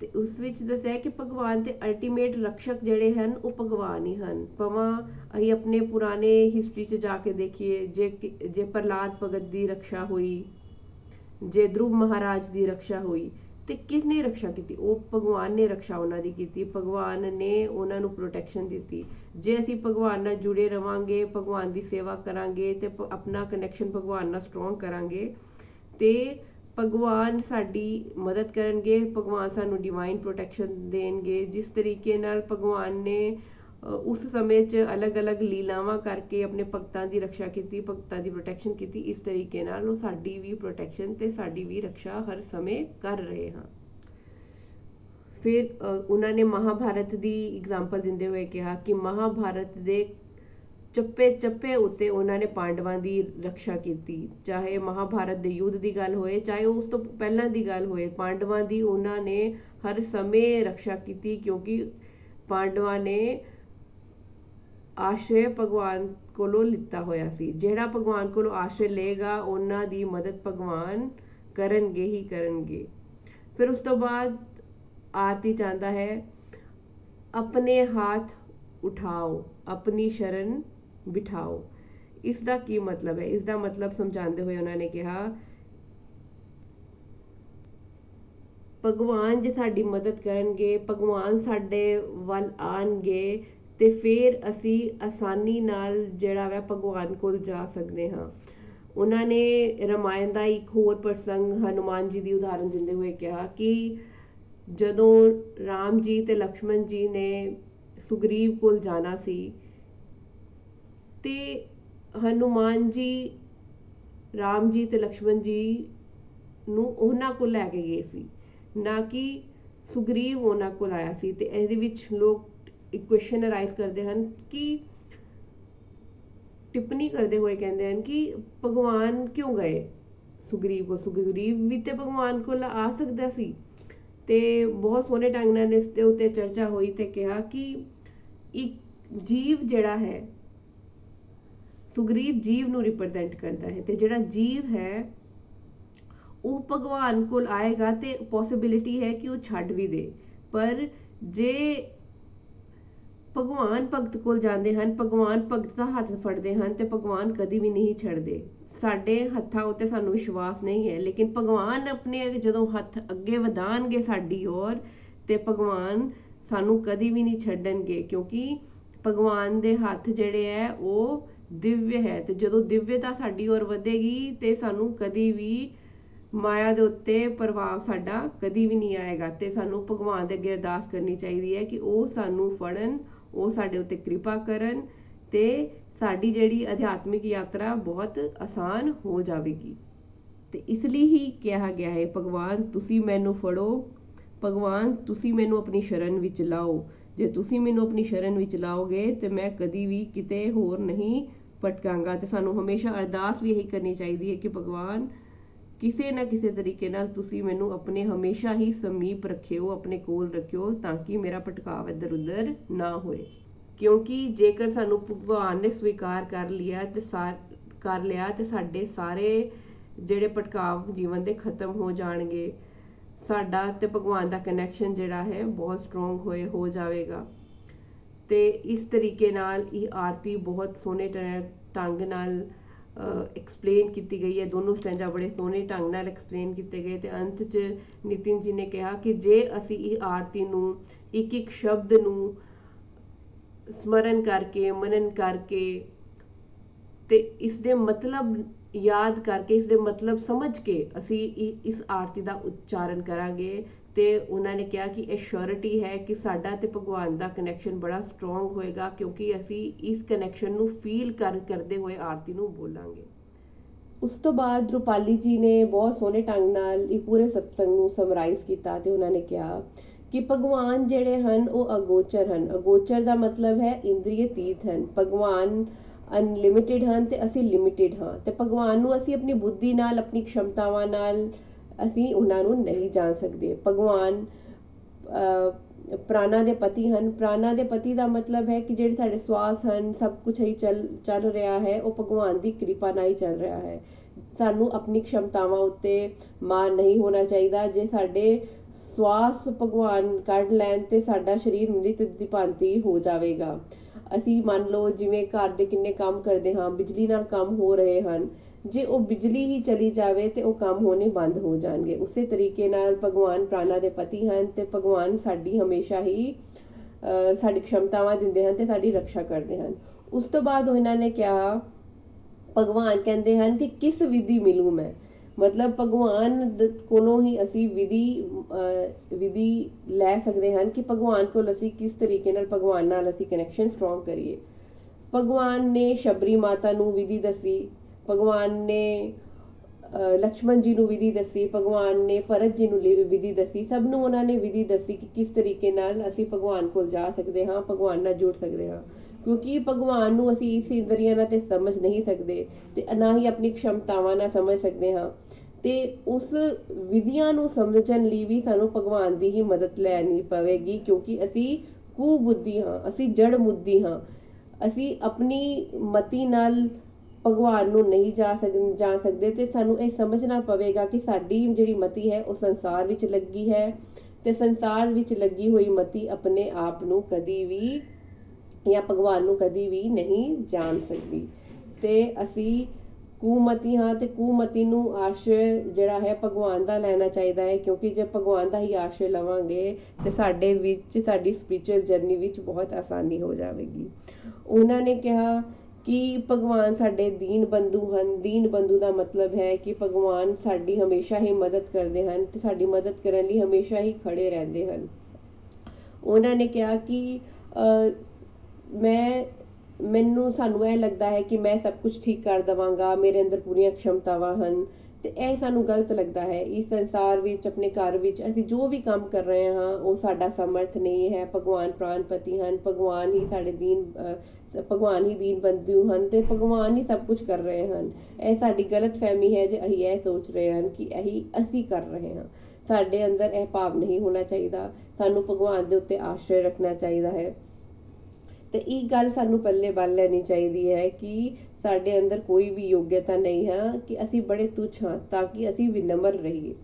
ਤੇ ਉਸ ਵਿੱਚ ਦੱਸਿਆ ਕਿ ਭਗਵਾਨ ਤੇ ਅਲਟੀਮੇਟ ਰਕਸ਼ਕ ਜਿਹੜੇ ਹਨ, ਉਹ ਭਗਵਾਨ ਹੀ ਹਨ। ਪਵਾਂ ਅਸੀਂ ਆਪਣੇ ਪੁਰਾਣੇ ਹਿਸਟਰੀ 'ਚ ਜਾ ਕੇ ਦੇਖੀਏ, ਜੇ ਜੇ ਪ੍ਰਲਾਦ ਭਗਤ ਦੀ ਰੱਖਿਆ ਹੋਈ, ਜੇ ਧਰੁਵ ਮਹਾਰਾਜ ਦੀ ਰੱਖਿਆ ਹੋਈ, ਤੇ ਕਿਸ ਨੇ ਰੱਖਿਆ ਕੀਤੀ? ਉਹ ਭਗਵਾਨ ਨੇ ਰੱਖਿਆ ਉਹਨਾਂ ਦੀ ਕੀਤੀ, ਭਗਵਾਨ ਨੇ ਉਹਨਾਂ ਨੂੰ ਪ੍ਰੋਟੈਕਸ਼ਨ ਦਿੱਤੀ। ਜੇ ਅਸੀਂ ਭਗਵਾਨ ਨਾਲ ਜੁੜੇ ਰਵਾਂਗੇ, ਭਗਵਾਨ ਦੀ ਸੇਵਾ ਕਰਾਂਗੇ, ਤੇ ਆਪਣਾ ਕਨੈਕਸ਼ਨ ਭਗਵਾਨ ਨਾਲ ਸਟਰੋਂਗ ਕਰਾਂਗੇ, ਤੇ ਭਗਵਾਨ ਸਾਡੀ ਮਦਦ ਕਰਨਗੇ, ਭਗਵਾਨ ਸਾਨੂੰ ਡਿਵਾਈਨ ਪ੍ਰੋਟੈਕਸ਼ਨ ਦੇਣਗੇ। ਜਿਸ ਤਰੀਕੇ ਨਾਲ ਭਗਵਾਨ ਨੇ ਉਸ ਸਮੇਂ 'ਚ ਅਲੱਗ-ਅਲੱਗ ਲੀਲਾਵਾਂ ਕਰਕੇ ਆਪਣੇ ਭਗਤਾਂ ਦੀ ਰੱਖਿਆ ਕੀਤੀ, ਭਗਤਾਂ ਦੀ ਪ੍ਰੋਟੈਕਸ਼ਨ ਕੀਤੀ, ਇਸ ਤਰੀਕੇ ਨਾਲ ਉਹ ਸਾਡੀ ਵੀ ਪ੍ਰੋਟੈਕਸ਼ਨ ਤੇ ਸਾਡੀ ਵੀ ਰੱਖਿਆ ਹਰ ਸਮੇਂ ਕਰ ਰਹੇ ਹਾਂ। ਫਿਰ ਉਹਨਾਂ ਨੇ ਮਹਾਭਾਰਤ ਦੀ ਐਗਜ਼ਾਮਪਲ ਦਿੰਦੇ ਹੋਏ ਕਿਹਾ ਕਿ ਮਹਾਭਾਰਤ ਦੇ ਚੱਪੇ ਚੱਪੇ ਉੱਤੇ ਉਹਨਾਂ ਨੇ ਪਾਂਡਵਾਂ ਦੀ ਰੱਖਿਆ ਕੀਤੀ। ਚਾਹੇ ਮਹਾਭਾਰਤ ਦੇ ਯੁੱਧ ਦੀ ਗੱਲ ਹੋਏ, ਚਾਹੇ ਉਸ ਤੋਂ ਪਹਿਲਾਂ ਦੀ ਗੱਲ ਹੋਏ, ਪਾਂਡਵਾਂ ਦੀ ਉਹਨਾਂ ਨੇ ਹਰ ਸਮੇਂ ਰੱਖਿਆ ਕੀਤੀ ਕਿਉਂਕਿ ਪਾਂਡਵਾਂ ਨੇ ਆਸ਼ਰੇ ਭਗਵਾਨ ਕੋਲੋਂ ਲਿੱਤਾ ਹੋਇਆ ਸੀ। ਜਿਹੜਾ ਭਗਵਾਨ ਕੋਲੋਂ ਆਸ਼ਰੇ ਲਏਗਾ, ਉਹਨਾਂ ਦੀ ਮਦਦ ਭਗਵਾਨ ਕਰਨਗੇ ਹੀ ਕਰਨਗੇ। ਫਿਰ ਉਸ ਤੋਂ ਬਾਅਦ ਆਰਤੀ ਚਾਹੁੰਦਾ ਹੈ, ਆਪਣੇ ਹੱਥ ਉਠਾਓ, ਆਪਣੀ ਸ਼ਰਨ ਬਿਠਾਓ। ਇਸ ਦਾ ਕੀ ਮਤਲਬ ਹੈ? ਇਸ ਦਾ ਮਤਲਬ ਸਮਝਾਉਂਦੇ ਹੋਏ ਉਹਨਾਂ ਨੇ ਕਿਹਾ, ਭਗਵਾਨ ਜੇ ਸਾਡੀ ਮਦਦ ਕਰਨਗੇ, ਭਗਵਾਨ ਸਾਡੇ ਵੱਲ ਆਣਗੇ ਤੇ ਫਿਰ ਅਸੀਂ ਆਸਾਨੀ ਨਾਲ ਜਿਹੜਾ ਵਾ ਭਗਵਾਨ ਕੋਲ ਜਾ ਸਕਦੇ ਹਾਂ। ਉਹਨਾਂ ਨੇ ਰਮਾਇਣ ਦਾ ਇੱਕ ਹੋਰ ਪ੍ਰਸੰਗ ਹਨੂਮਾਨ ਜੀ ਦੀ ਉਦਾਹਰਨ ਦਿੰਦੇ ਹੋਏ ਕਿਹਾ ਕਿ ਜਦੋਂ ਰਾਮ ਜੀ ਤੇ ਲਕਸ਼ਮਣ ਜੀ ਨੇ ਸੁਗਰੀਵ ਕੋਲ ਜਾਣਾ ਸੀ ਤੇ ਹਨੂਮਾਨ ਜੀ, ਰਾਮ ਜੀ ਤੇ ਲਕਸ਼ਮਣ ਜੀ ਨੂੰ ਉਹਨਾਂ ਕੋਲ ਲੈ ਕੇ ਗਏ ਸੀ। ਨਾ ਕਿ ਸੁਗਰੀਵ ਉਹਨਾਂ ਕੋਲ ਆਇਆ ਸੀ ਤੇ ਇਹਦੇ ਵਿੱਚ ਲੋਕ ਇੱਕ ਕੁਐਸਚਨ ਅਰਾਈਜ਼ ਕਰਦੇ ਹਨ ਕਿ ਟਿੱਪਣੀ ਕਰਦੇ ਹੋਏ ਕਹਿੰਦੇ ਹਨ ਕਿ ਭਗਵਾਨ ਕਿਉਂ ਗਏ? ਸੁਗਰੀਵ ਕੋ ਸੁਗਰੀਵ ਵੀ ਤੇ ਭਗਵਾਨ ਕੋਲ ਆ ਸਕਦਾ ਸੀ। ਤੇ ਬਹੁਤ ਸੋਹਣੇ ਢੰਗ ਨਾਲ ਇਸ ਦੇ ਉੱਤੇ ਚਰਚਾ ਹੋਈ ਤੇ ਕਿਹਾ ਕਿ ਇੱਕ ਜੀਵ ਜਿਹੜਾ ਹੈ ਸੁਗਰੀਵ ਜੀਵ ਨੂੰ ਰਿਪਰੈਜ਼ੈਂਟ ਕਰਦਾ ਹੈ ਤੇ ਜਿਹੜਾ ਜੀਵ ਹੈ, ਉਹ ਭਗਵਾਨ ਕੋਲ ਆਏਗਾ ਤੇ ਪੋਸਿਬਿਲਿਟੀ ਹੈ ਕਿ ਉਹ ਛੱਡ ਵੀ ਦੇ। ਪਰ ਜੇ ਭਗਵਾਨ ਭਗਤ ਕੋਲ ਜਾਂਦੇ ਹਨ, ਭਗਵਾਨ ਭਗਤ ਦਾ ਹੱਥ ਫੜਦੇ ਹਨ ਤੇ ਭਗਵਾਨ ਕਦੀ ਵੀ ਨਹੀਂ ਛੱਡਦੇ। ਸਾਡੇ ਹੱਥਾਂ ਉੱਤੇ ਸਾਨੂੰ ਵਿਸ਼ਵਾਸ ਨਹੀਂ ਹੈ, ਲੇਕਿਨ ਭਗਵਾਨ ਆਪਣੇ ਜਦੋਂ ਹੱਥ ਅੱਗੇ ਵਧਾਣਗੇ ਸਾਡੀ ਔਰ ਤੇ ਭਗਵਾਨ ਸਾਨੂੰ ਕਦੀ ਵੀ ਨਹੀਂ ਛੱਡਣਗੇ, ਕਿਉਂਕਿ ਭਗਵਾਨ ਦੇ ਹੱਥ ਜਿਹੜੇ ਹੈ, ਉਹ ਦਿਵਯ ਹੈ ਤੇ ਜਦੋਂ ਦਿਵਯਤਾ ਸਾਡੀ ਔਰ ਵਧੇਗੀ ਤੇ ਸਾਨੂੰ ਕਦੀ ਵੀ ਮਾਇਆ ਦੇ ਉੱਤੇ ਪ੍ਰਭਾਵ ਸਾਡਾ ਕਦੀ ਵੀ ਨਹੀਂ ਆਏਗਾ ਤੇ ਸਾਨੂੰ ਭਗਵਾਨ ਦੇ ਅੱਗੇ ਅਰਦਾਸ ਕਰਨੀ ਚਾਹੀਦੀ ਹੈ ਕਿ ਉਹ ਸਾਨੂੰ ਫੜਨ, ਉਹ ਸਾਡੇ ਉੱਤੇ ਕਿਰਪਾ ਕਰਨ ਤੇ ਸਾਡੀ ਜਿਹੜੀ ਅਧਿਆਤਮਿਕ ਯਾਤਰਾ ਬਹੁਤ ਆਸਾਨ ਹੋ ਜਾਵੇਗੀ। ਤੇ ਇਸ ਲਈ ਹੀ ਕਿਹਾ ਗਿਆ ਹੈ, ਭਗਵਾਨ ਤੁਸੀਂ ਮੈਨੂੰ ਫੜੋ, ਭਗਵਾਨ ਤੁਸੀਂ ਮੈਨੂੰ ਆਪਣੀ ਸ਼ਰਨ ਵਿੱਚ ਲਾਓ। ਜੇ ਤੁਸੀਂ ਮੈਨੂੰ ਆਪਣੀ ਸ਼ਰਨ ਵਿੱਚ ਲਾਓਗੇ ਤੇ ਮੈਂ ਕਦੀ ਵੀ ਕਿਤੇ ਹੋਰ ਨਹੀਂ ਭਟਕਾਂਗਾ ਤੇ ਸਾਨੂੰ ਹਮੇਸ਼ਾ ਅਰਦਾਸ ਵੀ ਇਹੀ ਕਰਨੀ ਚਾਹੀਦੀ ਹੈ ਕਿ ਭਗਵਾਨ, ਕਿਸੇ ਨਾ ਕਿਸੇ ਤਰੀਕੇ ਨਾਲ ਤੁਸੀਂ ਮੈਨੂੰ ਆਪਣੇ ਹਮੇਸ਼ਾ ਹੀ ਸਮੀਪ ਰੱਖਿਓ, ਆਪਣੇ ਕੋਲ ਰੱਖਿਓ ਤਾਂ ਕਿ ਮੇਰਾ ਭਟਕਾਵ ਇੱਧਰ ਉੱਧਰ ਨਾ ਹੋਏ। ਕਿਉਂਕਿ ਜੇਕਰ ਸਾਨੂੰ ਭਗਵਾਨ ਨੇ ਸਵੀਕਾਰ ਕਰ ਲਿਆ ਤੇ ਕਰ ਲਿਆ ਤੇ ਸਾਡੇ ਸਾਰੇ ਜਿਹੜੇ ਭਟਕਾਵ ਜੀਵਨ ਦੇ ਖਤਮ ਹੋ ਜਾਣਗੇ, ਸਾਡਾ ਤੇ ਭਗਵਾਨ ਦਾ ਕਨੈਕਸ਼ਨ ਜਿਹੜਾ ਹੈ ਬਹੁਤ ਸਟਰੋਂਗ ਹੋਏ, ਹੋ ਜਾਵੇਗਾ। ਤੇ ਇਸ ਤਰੀਕੇ ਨਾਲ ਇਹ ਆਰਤੀ ਬਹੁਤ ਸੋਹਣੇ ਢੰਗ ਨਾਲ ਐਕਸਪਲੇਨ ਕੀਤੀ ਗਈ ਹੈ। ਦੋਨੋਂ ਸਟੈਂਜਾ ਬੜੇ ਸੋਹਣੇ ਢੰਗ ਨਾਲ ਐਕਸਪਲੇਨ ਕੀਤੇ ਗਏ ਤੇ ਅੰਤ 'ਚ ਨਿਤਿਨ ਜੀ ਨੇ ਕਿਹਾ ਕਿ ਜੇ ਅਸੀਂ ਇਹ ਆਰਤੀ ਨੂੰ ਇੱਕ ਇੱਕ ਸ਼ਬਦ ਨੂੰ ਸਮਰਨ ਕਰਕੇ, ਮਨਨ ਕਰਕੇ ਤੇ ਇਸ ਦੇ ਮਤਲਬ ਯਾਦ ਕਰਕੇ, ਇਸ ਦੇ ਮਤਲਬ ਸਮਝ ਕੇ ਅਸੀਂ ਇਸ ਆਰਤੀ ਦਾ ਉਚਾਰਨ ਕਰਾਂਗੇ। ਤੇ ਉਹਨਾਂ ਨੇ ਕਿਹਾ ਕਿ ਇਹ ਸ਼ੋਰਿਟੀ ਹੈ ਕਿ ਸਾਡਾ ਤੇ ਭਗਵਾਨ ਦਾ ਕਨੈਕਸ਼ਨ ਬੜਾ ਸਟਰੋਂਗ ਹੋਏਗਾ, ਕਿਉਂਕਿ ਅਸੀਂ ਇਸ ਕਨੈਕਸ਼ਨ ਨੂੰ ਫੀਲ ਕਰ, ਕਰਦੇ ਹੋਏ ਆਰਤੀ ਨੂੰ ਬੋਲਾਂਗੇ। ਉਸ ਤੋਂ ਬਾਅਦ ਰੂਪਾਲੀ ਜੀ ਨੇ ਬਹੁਤ ਸੋਹਣੇ ਢੰਗ ਨਾਲ ਇਹ ਪੂਰੇ ਸਤਸੰਗ ਨੂੰ ਸਮਰਾਈਜ਼ ਕੀਤਾ ਤੇ ਉਹਨਾਂ ਨੇ ਕਿਹਾ ਕਿ ਭਗਵਾਨ ਜਿਹੜੇ ਹਨ ਉਹ ਅਗੋਚਰ ਹਨ। ਅਗੋਚਰ ਦਾ ਮਤਲਬ ਹੈ ਇੰਦਰੀਏ ਤੀਤ ਹਨ। ਭਗਵਾਨ ਅਨਲਿਮਿਟਿਡ ਹਨ ਤੇ ਅਸੀਂ ਲਿਮਿਟਿਡ ਹਾਂ। ਤੇ ਭਗਵਾਨ ਨੂੰ ਅਸੀਂ ਆਪਣੀ ਬੁੱਧੀ ਨਾਲ, ਆਪਣੀ ਖਮਤਾਵਾਂ ਨਾਲ ਅਸੀਂ ਉਹਨਾਂ ਨੂੰ ਨਹੀਂ ਜਾਣ ਸਕਦੇ। ਭਗਵਾਨ ਪ੍ਰਾਣਾ ਦੇ ਪਤੀ ਹਨ। ਪ੍ਰਾਣਾ ਦੇ ਪਤੀ ਦਾ ਮਤਲਬ ਹੈ ਕਿ ਜਿਹੜੇ ਸਾਡੇ ਸਵਾਸ ਹਨ, ਸਭ ਕੁਝ ਹੀ ਚੱਲ ਚੱਲ ਰਿਹਾ ਹੈ। ਉਹ ਭਗਵਾਨ ਦੀ ਕਿਰਪਾ ਨਾਲ ਹੀ ਚੱਲ ਰਿਹਾ ਹੈ। ਸਾਨੂੰ ਆਪਣੀ ਖਮਤਾਵਾਂ ਉੱਤੇ ਮਾਨ ਨਹੀਂ ਹੋਣਾ ਚਾਹੀਦਾ। ਜੇ ਸਾਡੇ ਸਵਾਸ ਭਗਵਾਨ ਕੱਢ ਲੈਣ ਤੇ ਸਾਡਾ ਸਰੀਰ ਮ੍ਰਿਤ ਦੀ ਭਾਂਤੀ ਹੋ ਜਾਵੇਗਾ। ਅਸੀਂ ਮੰਨ ਲਓ ਜਿਵੇਂ ਘਰ ਦੇ ਕਿੰਨੇ ਕੰਮ ਕਰਦੇ ਹਾਂ, ਬਿਜਲੀ ਨਾਲ ਕੰਮ ਹੋ ਰਹੇ ਹਨ। ਜੇ ਉਹ ਬਿਜਲੀ ਹੀ ਚਲੀ ਜਾਵੇ ਤੇ ਉਹ ਕੰਮ ਹੋਣੇ ਬੰਦ ਹੋ ਜਾਣਗੇ। ਉਸੇ ਤਰੀਕੇ ਨਾਲ ਭਗਵਾਨ ਪ੍ਰਾਣਾ ਦੇ ਪਤੀ ਹਨ ਤੇ ਭਗਵਾਨ ਸਾਡੀ ਹਮੇਸ਼ਾ ਹੀ ਸਾਡੀ ਖਮਤਾਵਾਂ ਦਿੰਦੇ ਹਨ ਤੇ ਸਾਡੀ ਰੱਖਿਆ ਕਰਦੇ ਹਨ। ਉਸ ਤੋਂ ਬਾਅਦ ਉਹਨਾਂ ਨੇ ਕਿਹਾ, ਭਗਵਾਨ ਕਹਿੰਦੇ ਹਨ ਕਿ ਕਿਸ ਵਿਧੀ ਮਿਲੂ ਮੈਂ? ਮਤਲਬ ਭਗਵਾਨ ਕੋਲੋਂ ਹੀ ਅਸੀਂ ਵਿਧੀ ਵਿਧੀ ਲੈ ਸਕਦੇ ਹਨ ਕਿ ਭਗਵਾਨ ਕੋਲ ਅਸੀਂ ਕਿਸ ਤਰੀਕੇ ਨਾਲ ਭਗਵਾਨ ਨਾਲ ਅਸੀਂ ਕਨੈਕਸ਼ਨ ਸਟਰੋਂਗ ਕਰੀਏ। ਭਗਵਾਨ ਨੇ ਸ਼ਬਰੀ ਮਾਤਾ ਨੂੰ ਵਿਧੀ ਦੱਸੀ। ਭਗਵਾਨ ਨੇ ਲక్ష్మణ ਜੀ ਨੂੰ ਵਿਧੀ ਦੱਸੀ, ਭਗਵਾਨ ਨੇ ਭਰਤ ਜੀ ਨੂੰ ਵਿਧੀ ਦੱਸੀ, ਸਭ ਨੂੰ ਉਹਨਾਂ ਨੇ ਵਿਧੀ ਦੱਸੀ ਕਿ ਕਿਸ ਤਰੀਕੇ ਨਾਲ ਅਸੀਂ ਭਗਵਾਨ ਕੋਲ ਜਾ ਸਕਦੇ ਹਾਂ, ਭਗਵਾਨ ਨਾਲ ਜੁੜ ਸਕਦੇ ਹਾਂ। ਕਿਉਂਕਿ ਭਗਵਾਨ ਨੂੰ ਅਸੀਂ ਇਸ ਇੰਦਰੀਆਂ ਨਾਲ ਤੇ ਸਮਝ ਨਹੀਂ ਸਕਦੇ ਤੇ ਨਾ ਹੀ ਆਪਣੀ ਖਸ਼ਮਤਾਵਾਂ ਨਾਲ ਸਮਝ ਸਕਦੇ ਹਾਂ। ਤੇ ਉਸ ਵਿਧੀਆਂ ਨੂੰ ਸਮਝਣ ਲਈ ਵੀ ਸਾਨੂੰ ਭਗਵਾਨ ਦੀ ਹੀ ਮਦਦ ਲੈਣੀ ਪਵੇਗੀ, ਕਿਉਂਕਿ ਅਸੀਂ ਕੂ ਬੁੱਧੀ ਹਾਂ, ਅਸੀਂ ਜੜ ਮੁੱਦੀ ਹਾਂ। ਅਸੀਂ ਆਪਣੀ ਮਤੀ ਨਾਲ ਭਗਵਾਨ ਨੂੰ ਨਹੀਂ ਜਾ ਸਕਦੇ ਜਾ ਸਕਦੇ ਤੇ ਸਾਨੂੰ ਇਹ ਸਮਝਣਾ ਪਵੇਗਾ ਕਿ ਸਾਡੀ ਜਿਹੜੀ ਮਤੀ ਹੈ ਉਹ ਸੰਸਾਰ ਵਿੱਚ ਲੱਗੀ ਹੈ ਤੇ ਸੰਸਾਰ ਵਿੱਚ ਲੱਗੀ ਹੋਈ ਮਤੀ ਆਪਣੇ ਆਪ ਨੂੰ ਕਦੀ ਵੀ ਜਾਂ ਭਗਵਾਨ ਨੂੰ ਕਦੀ ਵੀ ਨਹੀਂ ਜਾਣ ਸਕਦੀ। ਤੇ ਅਸੀਂ ਕੁਮਤੀ ਹਾਂ ਤੇ ਕੁਮਤੀ ਨੂੰ ਆਸ਼ਰੈ ਜਿਹੜਾ ਹੈ ਭਗਵਾਨ ਦਾ ਲੈਣਾ ਚਾਹੀਦਾ ਹੈ ਕਿਉਂਕਿ ਜੇ ਭਗਵਾਨ ਦਾ ਹੀ ਆਸ਼ਰੈ ਲਵਾਂਗੇ ਤੇ ਸਾਡੇ ਵਿੱਚ, ਸਾਡੀ ਸਪਿਰਚੁਅਲ ਜਰਨੀ ਵਿੱਚ ਬਹੁਤ ਆਸਾਨੀ ਹੋ ਜਾਵੇਗੀ। ਉਹਨਾਂ ਨੇ ਕਿਹਾ ਕਿ ਭਗਵਾਨ ਸਾਡੇ ਦੀਨ ਬੰਧੂ ਹਨ। ਦੀਨ ਬੰਧੂ ਦਾ ਮਤਲਬ ਹੈ ਕਿ ਭਗਵਾਨ ਸਾਡੀ ਹਮੇਸ਼ਾ ਹੀ ਮਦਦ ਕਰਦੇ ਹਨ ਤੇ ਸਾਡੀ ਮਦਦ ਕਰਨ ਲਈ ਹਮੇਸ਼ਾ ਹੀ ਖੜੇ ਰਹਿੰਦੇ ਹਨ। ਉਹਨਾਂ ਨੇ ਕਿਹਾ ਕਿ ਮੈਂ, ਮੈਨੂੰ, ਸਾਨੂੰ ਇਹ ਲੱਗਦਾ ਹੈ ਕਿ ਮੈਂ ਸਭ ਕੁਝ ਠੀਕ ਕਰ ਦਵਾਂਗਾ। ਮੇਰੇ ਅੰਦਰ ਪੂਰੀਆਂ ਖਮਤਾਵਾਂ ਹਨ। ਤੇ ਇਹ ਸਾਨੂੰ ਗਲਤ ਲੱਗਦਾ ਹੈ। ਇਸ ਸੰਸਾਰ ਵਿੱਚ, ਆਪਣੇ ਘਰ ਵਿੱਚ ਅਸੀਂ ਜੋ ਵੀ ਕੰਮ ਕਰ ਰਹੇ ਹਾਂ, ਉਹ ਸਾਡਾ ਸਮਰਥ ਨਹੀਂ ਹੈ। ਭਗਵਾਨ ਪ੍ਰਾਨਪਤੀ ਹਨ, ਭਗਵਾਨ ਹੀ ਸਾਡੇ ਦੀਨ ਭਗਵਾਨ ਹੀ ਦੀਨ ਬੰਦੂ ਹਨ ਤੇ ਭਗਵਾਨ ਹੀ ਸਭ ਕੁਝ ਕਰ ਰਹੇ ਹਨ। ਇਹ ਸਾਡੀ ਗਲਤ ਫਹਿਮੀ ਹੈ ਜੇ ਅਸੀਂ ਇਹ ਸੋਚ ਰਹੇ ਹਾਂ ਕਿ ਇਹੀ ਅਸੀਂ ਕਰ ਰਹੇ ਹਾਂ। ਸਾਡੇ ਅੰਦਰ ਇਹ ਭਾਵ ਨਹੀਂ ਹੋਣਾ ਚਾਹੀਦਾ। ਸਾਨੂੰ ਭਗਵਾਨ ਦੇ ਉੱਤੇ ਆਸ਼ਰੇ ਰੱਖਣਾ ਚਾਹੀਦਾ ਹੈ। ਤੇ ਇਹ ਗੱਲ ਸਾਨੂੰ ਪੱਲੇ ਬੰਨ ਲੈਣੀ ਚਾਹੀਦੀ ਹੈ ਕਿ ਸਾਡੇ ਅੰਦਰ ਕੋਈ ਵੀ ਯੋਗਤਾ ਨਹੀਂ ਹੈ ਕਿ ਅਸੀਂ ਬੜੇ ਤੁੱਛ ਹਾਂ ਤਾਂ ਕਿ ਅਸੀਂ ਵਿਨਮਰ ਰਹੀਏ।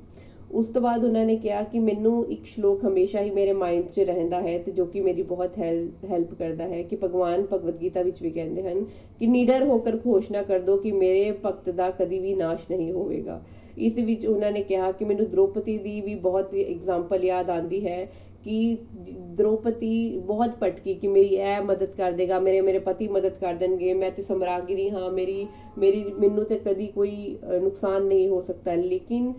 ਉਸ ਤੋਂ ਬਾਅਦ ਉਹਨਾਂ ਨੇ ਕਿਹਾ ਕਿ ਮੈਨੂੰ ਇੱਕ ਸ਼ਲੋਕ ਹਮੇਸ਼ਾ ਹੀ ਮੇਰੇ ਮਾਈਂਡ 'ਚ ਰਹਿੰਦਾ ਹੈ ਤੇ ਜੋ ਕਿ ਮੇਰੀ ਬਹੁਤ ਹੈਲਪ ਕਰਦਾ ਹੈ ਕਿ ਭਗਵਾਨ ਭਗਵਦ ਗੀਤਾ ਵਿੱਚ ਵੀ ਕਹਿੰਦੇ ਹਨ ਕਿ ਨੀਡਰ ਹੋ ਕੇ ਘੋਸ਼ਣਾ ਕਰ ਦੋ ਕਿ ਮੇਰੇ ਭਗਤ ਦਾ ਕਦੀ ਵੀ ਨਾਸ਼ ਨਹੀਂ ਹੋਵੇਗਾ। ਇਸ ਵਿੱਚ ਉਹਨਾਂ ਨੇ ਕਿਹਾ ਕਿ ਮੈਨੂੰ ਦ੍ਰੋਪਦੀ ਦੀ ਵੀ ਬਹੁਤ ਐਗਜ਼ਾਮਪਲ ਯਾਦ ਆਉਂਦੀ ਹੈ ਕਿ ਦ੍ਰੋਪਦੀ ਬਹੁਤ ਪਟਕੀ ਕਿ ਮੇਰੀ ਇਹ ਮਦਦ ਕਰ ਦੇਗਾ, ਮੇਰੇ ਮੇਰੇ ਪਤੀ ਮਦਦ ਕਰ ਦੇਣਗੇ, ਮੈਂ ਤੇ ਸਮਰਾਗਿਰੀ ਹਾਂ, ਮੇਰੀ ਮੇਰੀ, ਮੈਨੂੰ ਤੇ ਕਦੀ ਕੋਈ ਨੁਕਸਾਨ ਨਹੀਂ ਹੋ ਸਕਦਾ। ਲੇਕਿਨ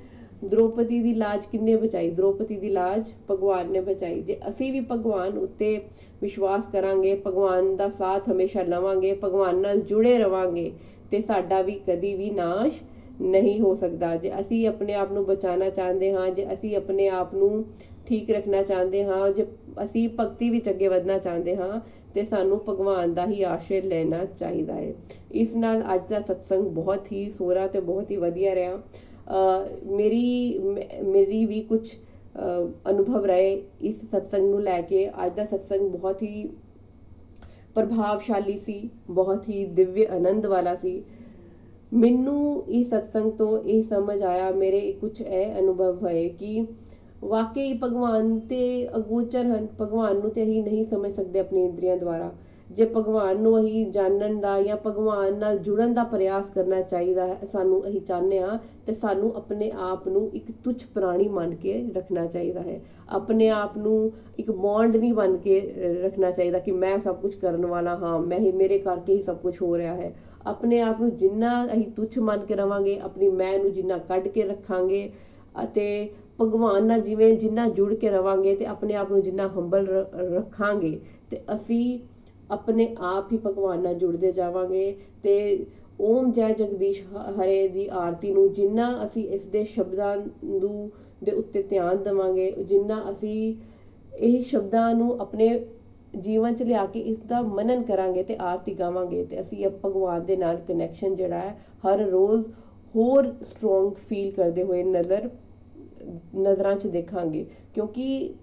ਦ੍ਰੋਪਦੀ ਦੀ ਲਾਜ ਕਿੰਨੇ ਬਚਾਈ? ਦ੍ਰੋਪਦੀ ਦੀ ਲਾਜ ਭਗਵਾਨ ਨੇ ਬਚਾਈ। ਜੇ ਅਸੀਂ ਵੀ ਭਗਵਾਨ ਉੱਤੇ ਵਿਸ਼ਵਾਸ ਕਰਾਂਗੇ, ਭਗਵਾਨ ਦਾ ਸਾਥ ਹਮੇਸ਼ਾ ਲਵਾਂਗੇ, ਭਗਵਾਨ ਨਾਲ ਜੁੜੇ ਰਵਾਂਗੇ, ਤੇ ਸਾਡਾ ਵੀ ਕਦੀ ਵੀ ਨਾਸ਼ ਨਹੀਂ ਹੋ ਸਕਦਾ। ਜੇ ਅਸੀਂ ਆਪਣੇ ਆਪ ਨੂੰ ਬਚਾਉਣਾ ਚਾਹੁੰਦੇ ਹਾਂ, ਜੇ ਅਸੀਂ ਆਪਣੇ ਆਪ ਨੂੰ ਠੀਕ ਰੱਖਣਾ ਚਾਹੁੰਦੇ ਹਾਂ, ਜੇ ਅਸੀਂ ਭਗਤੀ ਵਿੱਚ ਅੱਗੇ ਵਧਣਾ ਚਾਹੁੰਦੇ ਹਾਂ, ਤੇ ਸਾਨੂੰ ਭਗਵਾਨ ਦਾ ਹੀ ਆਸ਼ਰੇ ਲੈਣਾ ਚਾਹੀਦਾ ਹੈ। ਇਸ ਨਾਲ ਅੱਜ ਦਾ ਸਤਸੰਗ ਬਹੁਤ ਹੀ ਸੋਹਣਾ ਤੇ ਬਹੁਤ ਹੀ ਵਧੀਆ ਰਿਹਾ। ਮੇਰੀ ਮੇਰੀ ਵੀ ਕੁਝ ਅਨੁਭਵ ਰਹੇ ਇਸ ਸਤਸੰਗ ਨੂੰ ਲੈ ਕੇ। ਅੱਜ ਦਾ ਸਤਸੰਗ ਬਹੁਤ ਹੀ ਪ੍ਰਭਾਵਸ਼ਾਲੀ ਸੀ, ਬਹੁਤ ਹੀ ਦਿਵਯ ਆਨੰਦ ਵਾਲਾ ਸੀ। ਮੈਨੂੰ ਇਸ ਸਤਸੰਗ ਤੋਂ ਇਹ ਸਮਝ ਆਇਆ, ਮੇਰੇ ਕੁਝ ਇਹ ਅਨੁਭਵ ਹੋਏ ਕਿ ਵਾਕਈ ਭਗਵਾਨ ਤੇ ਅਗੋਚਰ ਹਨ। ਭਗਵਾਨ ਨੂੰ ਤੇ ਅਸੀਂ ਨਹੀਂ ਸਮਝ ਸਕਦੇ ਆਪਣੀ ਇੰਦਰੀਆਂ ਦੁਆਰਾ। ਜੇ ਭਗਵਾਨ ਨੂੰ ਅਸੀਂ ਜਾਣਨ ਦਾ ਜਾਂ ਭਗਵਾਨ ਨਾਲ ਜੁੜਨ ਦਾ ਪ੍ਰਯਾਸ ਕਰਨਾ ਚਾਹੀਦਾ ਹੈ, ਸਾਨੂੰ ਅਸੀਂ ਚਾਹੁੰਦੇ ਹਾਂ ਤੇ ਸਾਨੂੰ ਆਪਣੇ ਆਪ ਨੂੰ ਇੱਕ ਤੁੱਛ ਪ੍ਰਾਣੀ ਮੰਨ ਕੇ ਰੱਖਣਾ ਚਾਹੀਦਾ ਹੈ। ਆਪਣੇ ਆਪ ਨੂੰ ਇੱਕ ਬੌਂਡ ਨਹੀਂ ਬਣ ਕੇ ਰੱਖਣਾ ਚਾਹੀਦਾ ਕਿ ਮੈਂ ਸਭ ਕੁਝ ਕਰਨ ਵਾਲਾ ਹਾਂ, ਮੈਂ ਹੀ, ਮੇਰੇ ਕਰਕੇ ਹੀ ਸਭ ਕੁਝ ਹੋ ਰਿਹਾ ਹੈ। ਆਪਣੇ ਆਪ ਨੂੰ ਜਿੰਨਾ ਅਸੀਂ ਤੁੱਛ ਮੰਨ ਕੇ ਰਵਾਂਗੇ, ਆਪਣੀ ਮੈਂ ਨੂੰ ਜਿੰਨਾ ਕੱਢ ਕੇ ਰੱਖਾਂਗੇ ਅਤੇ ਭਗਵਾਨ ਨਾਲ ਜਿਵੇਂ ਜਿੰਨਾ ਜੁੜ ਕੇ ਰਵਾਂਗੇ ਤੇ ਆਪਣੇ ਆਪ ਨੂੰ ਜਿੰਨਾ ਹੰਬਲ ਰੱਖਾਂਗੇ, ਤੇ ਅਸੀਂ ਆਪਣੇ ਆਪ ਹੀ ਭਗਵਾਨ ਨਾਲ ਜੁੜਦੇ ਜਾਵਾਂਗੇ ਤੇ ਓਮ ਜੈ ਜਗਦੀਸ਼ ਹਰੇ ਦੀ ਆਰਤੀ ਨੂੰ ਜਿੰਨਾ ਅਸੀਂ ਇਸ ਦੇ ਸ਼ਬਦਾਂ ਨੂੰ ਦੇ ਉੱਤੇ ਧਿਆਨ ਦੇਵਾਂਗੇ, ਜਿੰਨਾ ਅਸੀਂ ਇਹ ਸ਼ਬਦਾਂ ਨੂੰ ਆਪਣੇ ਜੀਵਨ 'ਚ ਲਿਆ ਕੇ ਇਸ ਦਾ ਮਨਨ ਕਰਾਂਗੇ ਤੇ ਆਰਤੀ ਗਾਵਾਂਗੇ ਤੇ ਅਸੀਂ ਭਗਵਾਨ ਦੇ ਨਾਲ ਕਨੈਕਸ਼ਨ ਜਿਹੜਾ ਹੈ, ਹਰ ਰੋਜ਼ ਹੋਰ ਸਟਰੋਂਗ ਫੀਲ ਕਰਦੇ ਹੋਏ ਨਜ਼ਰ ਨਜ਼ਰਾਂ 'ਚ ਦੇਖਾਂਗੇ। ਕਿਉਂਕਿ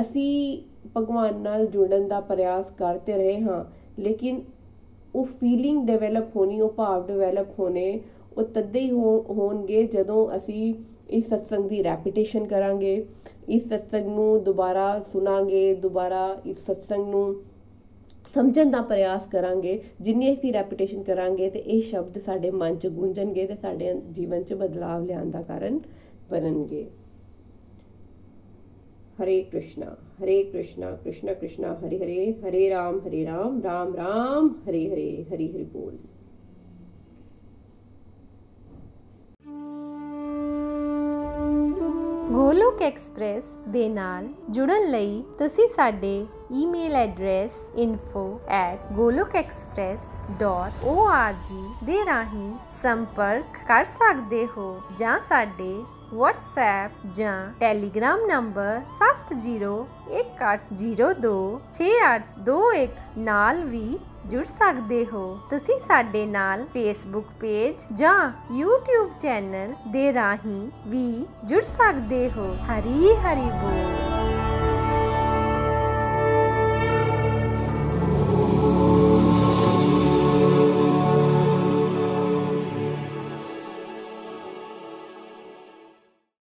ਅਸੀਂ ਭਗਵਾਨ ਨਾਲ ਜੁੜਨ ਦਾ ਪ੍ਰਯਾਸ ਕਰਦੇ ਰਹੇ ਹਾਂ, ਲੇਕਿਨ ਉਹ ਫੀਲਿੰਗ ਡਿਵੈਲਪ ਹੋਣੀ, ਉਹ ਭਾਵ ਡਿਵੈਲਪ ਹੋਣੇ, ਉਹ ਤਦੇ ਹੀ ਹੋਣਗੇ ਜਦੋਂ ਅਸੀਂ ਇਸ ਸਤਸੰਗ ਦੀ ਰੈਪੀਟੇਸ਼ਨ ਕਰਾਂਗੇ, ਇਸ ਸਤਸੰਗ ਨੂੰ ਦੁਬਾਰਾ ਸੁਣਾਂਗੇ, ਦੁਬਾਰਾ ਇਸ ਸਤਸੰਗ ਨੂੰ ਸਮਝਣ ਦਾ ਪ੍ਰਯਾਸ ਕਰਾਂਗੇ। ਜਿੰਨੀ ਅਸੀਂ ਰੈਪੀਟੇਸ਼ਨ ਕਰਾਂਗੇ ਤੇ ਇਹ ਸ਼ਬਦ ਸਾਡੇ ਮਨ 'ਚ ਗੂੰਜਣਗੇ ਤੇ ਸਾਡੇ ਜੀਵਨ 'ਚ ਬਦਲਾਵ ਲਿਆਉਣ ਦਾ ਕਾਰਨ ਬਣਨਗੇ ਹਰੇ ਕ੍ਰਿਸ਼ਨਾ ਹਰੇ ਕ੍ਰਿਸ਼ਨਾ, ਕ੍ਰਿਸ਼ਨ ਕ੍ਰਿਸ਼ਨਾ, ਹਰੇ ਹਰੇ ਹਰੇ ਰਾਮ ਹਰੇ ਰਾਮ ਰਾਮ ਰਾਮ, ਹਰੇ ਹਰੇ, ਹਰੀ ਹਰੀ ਬੋਲ। ਗੋਲੋਕ ਐਕਸਪ੍ਰੈਸ ਦੇ ਨਾਲ ਜੁੜਨ ਲਈ ਤੁਸੀਂ ਸਾਡੇ ਈਮੇਲ ਐਡਰੈਸ info@golokexpress.org ਦੇ ਰਾਹੀਂ ਸੰਪਰਕ ਕਰ ਸਕਦੇ ਹੋ ਜਾਂ ਸਾਡੇ WhatsApp ਜਾਂ Telegram ਨੰਬਰ 7018026821 ਨਾਲ ਵੀ ਜੁੜ ਸਕਦੇ ਹੋ। ਤੁਸੀਂ ਸਾਡੇ ਨਾਲ Facebook ਪੇਜ ਜਾਂ YouTube ਚੈਨਲ ਦੇ ਰਾਹੀਂ ਵੀ ਜੁੜ ਸਕਦੇ ਹੋ। ਹਰੀ ਹਰੀ ਬੋਲ।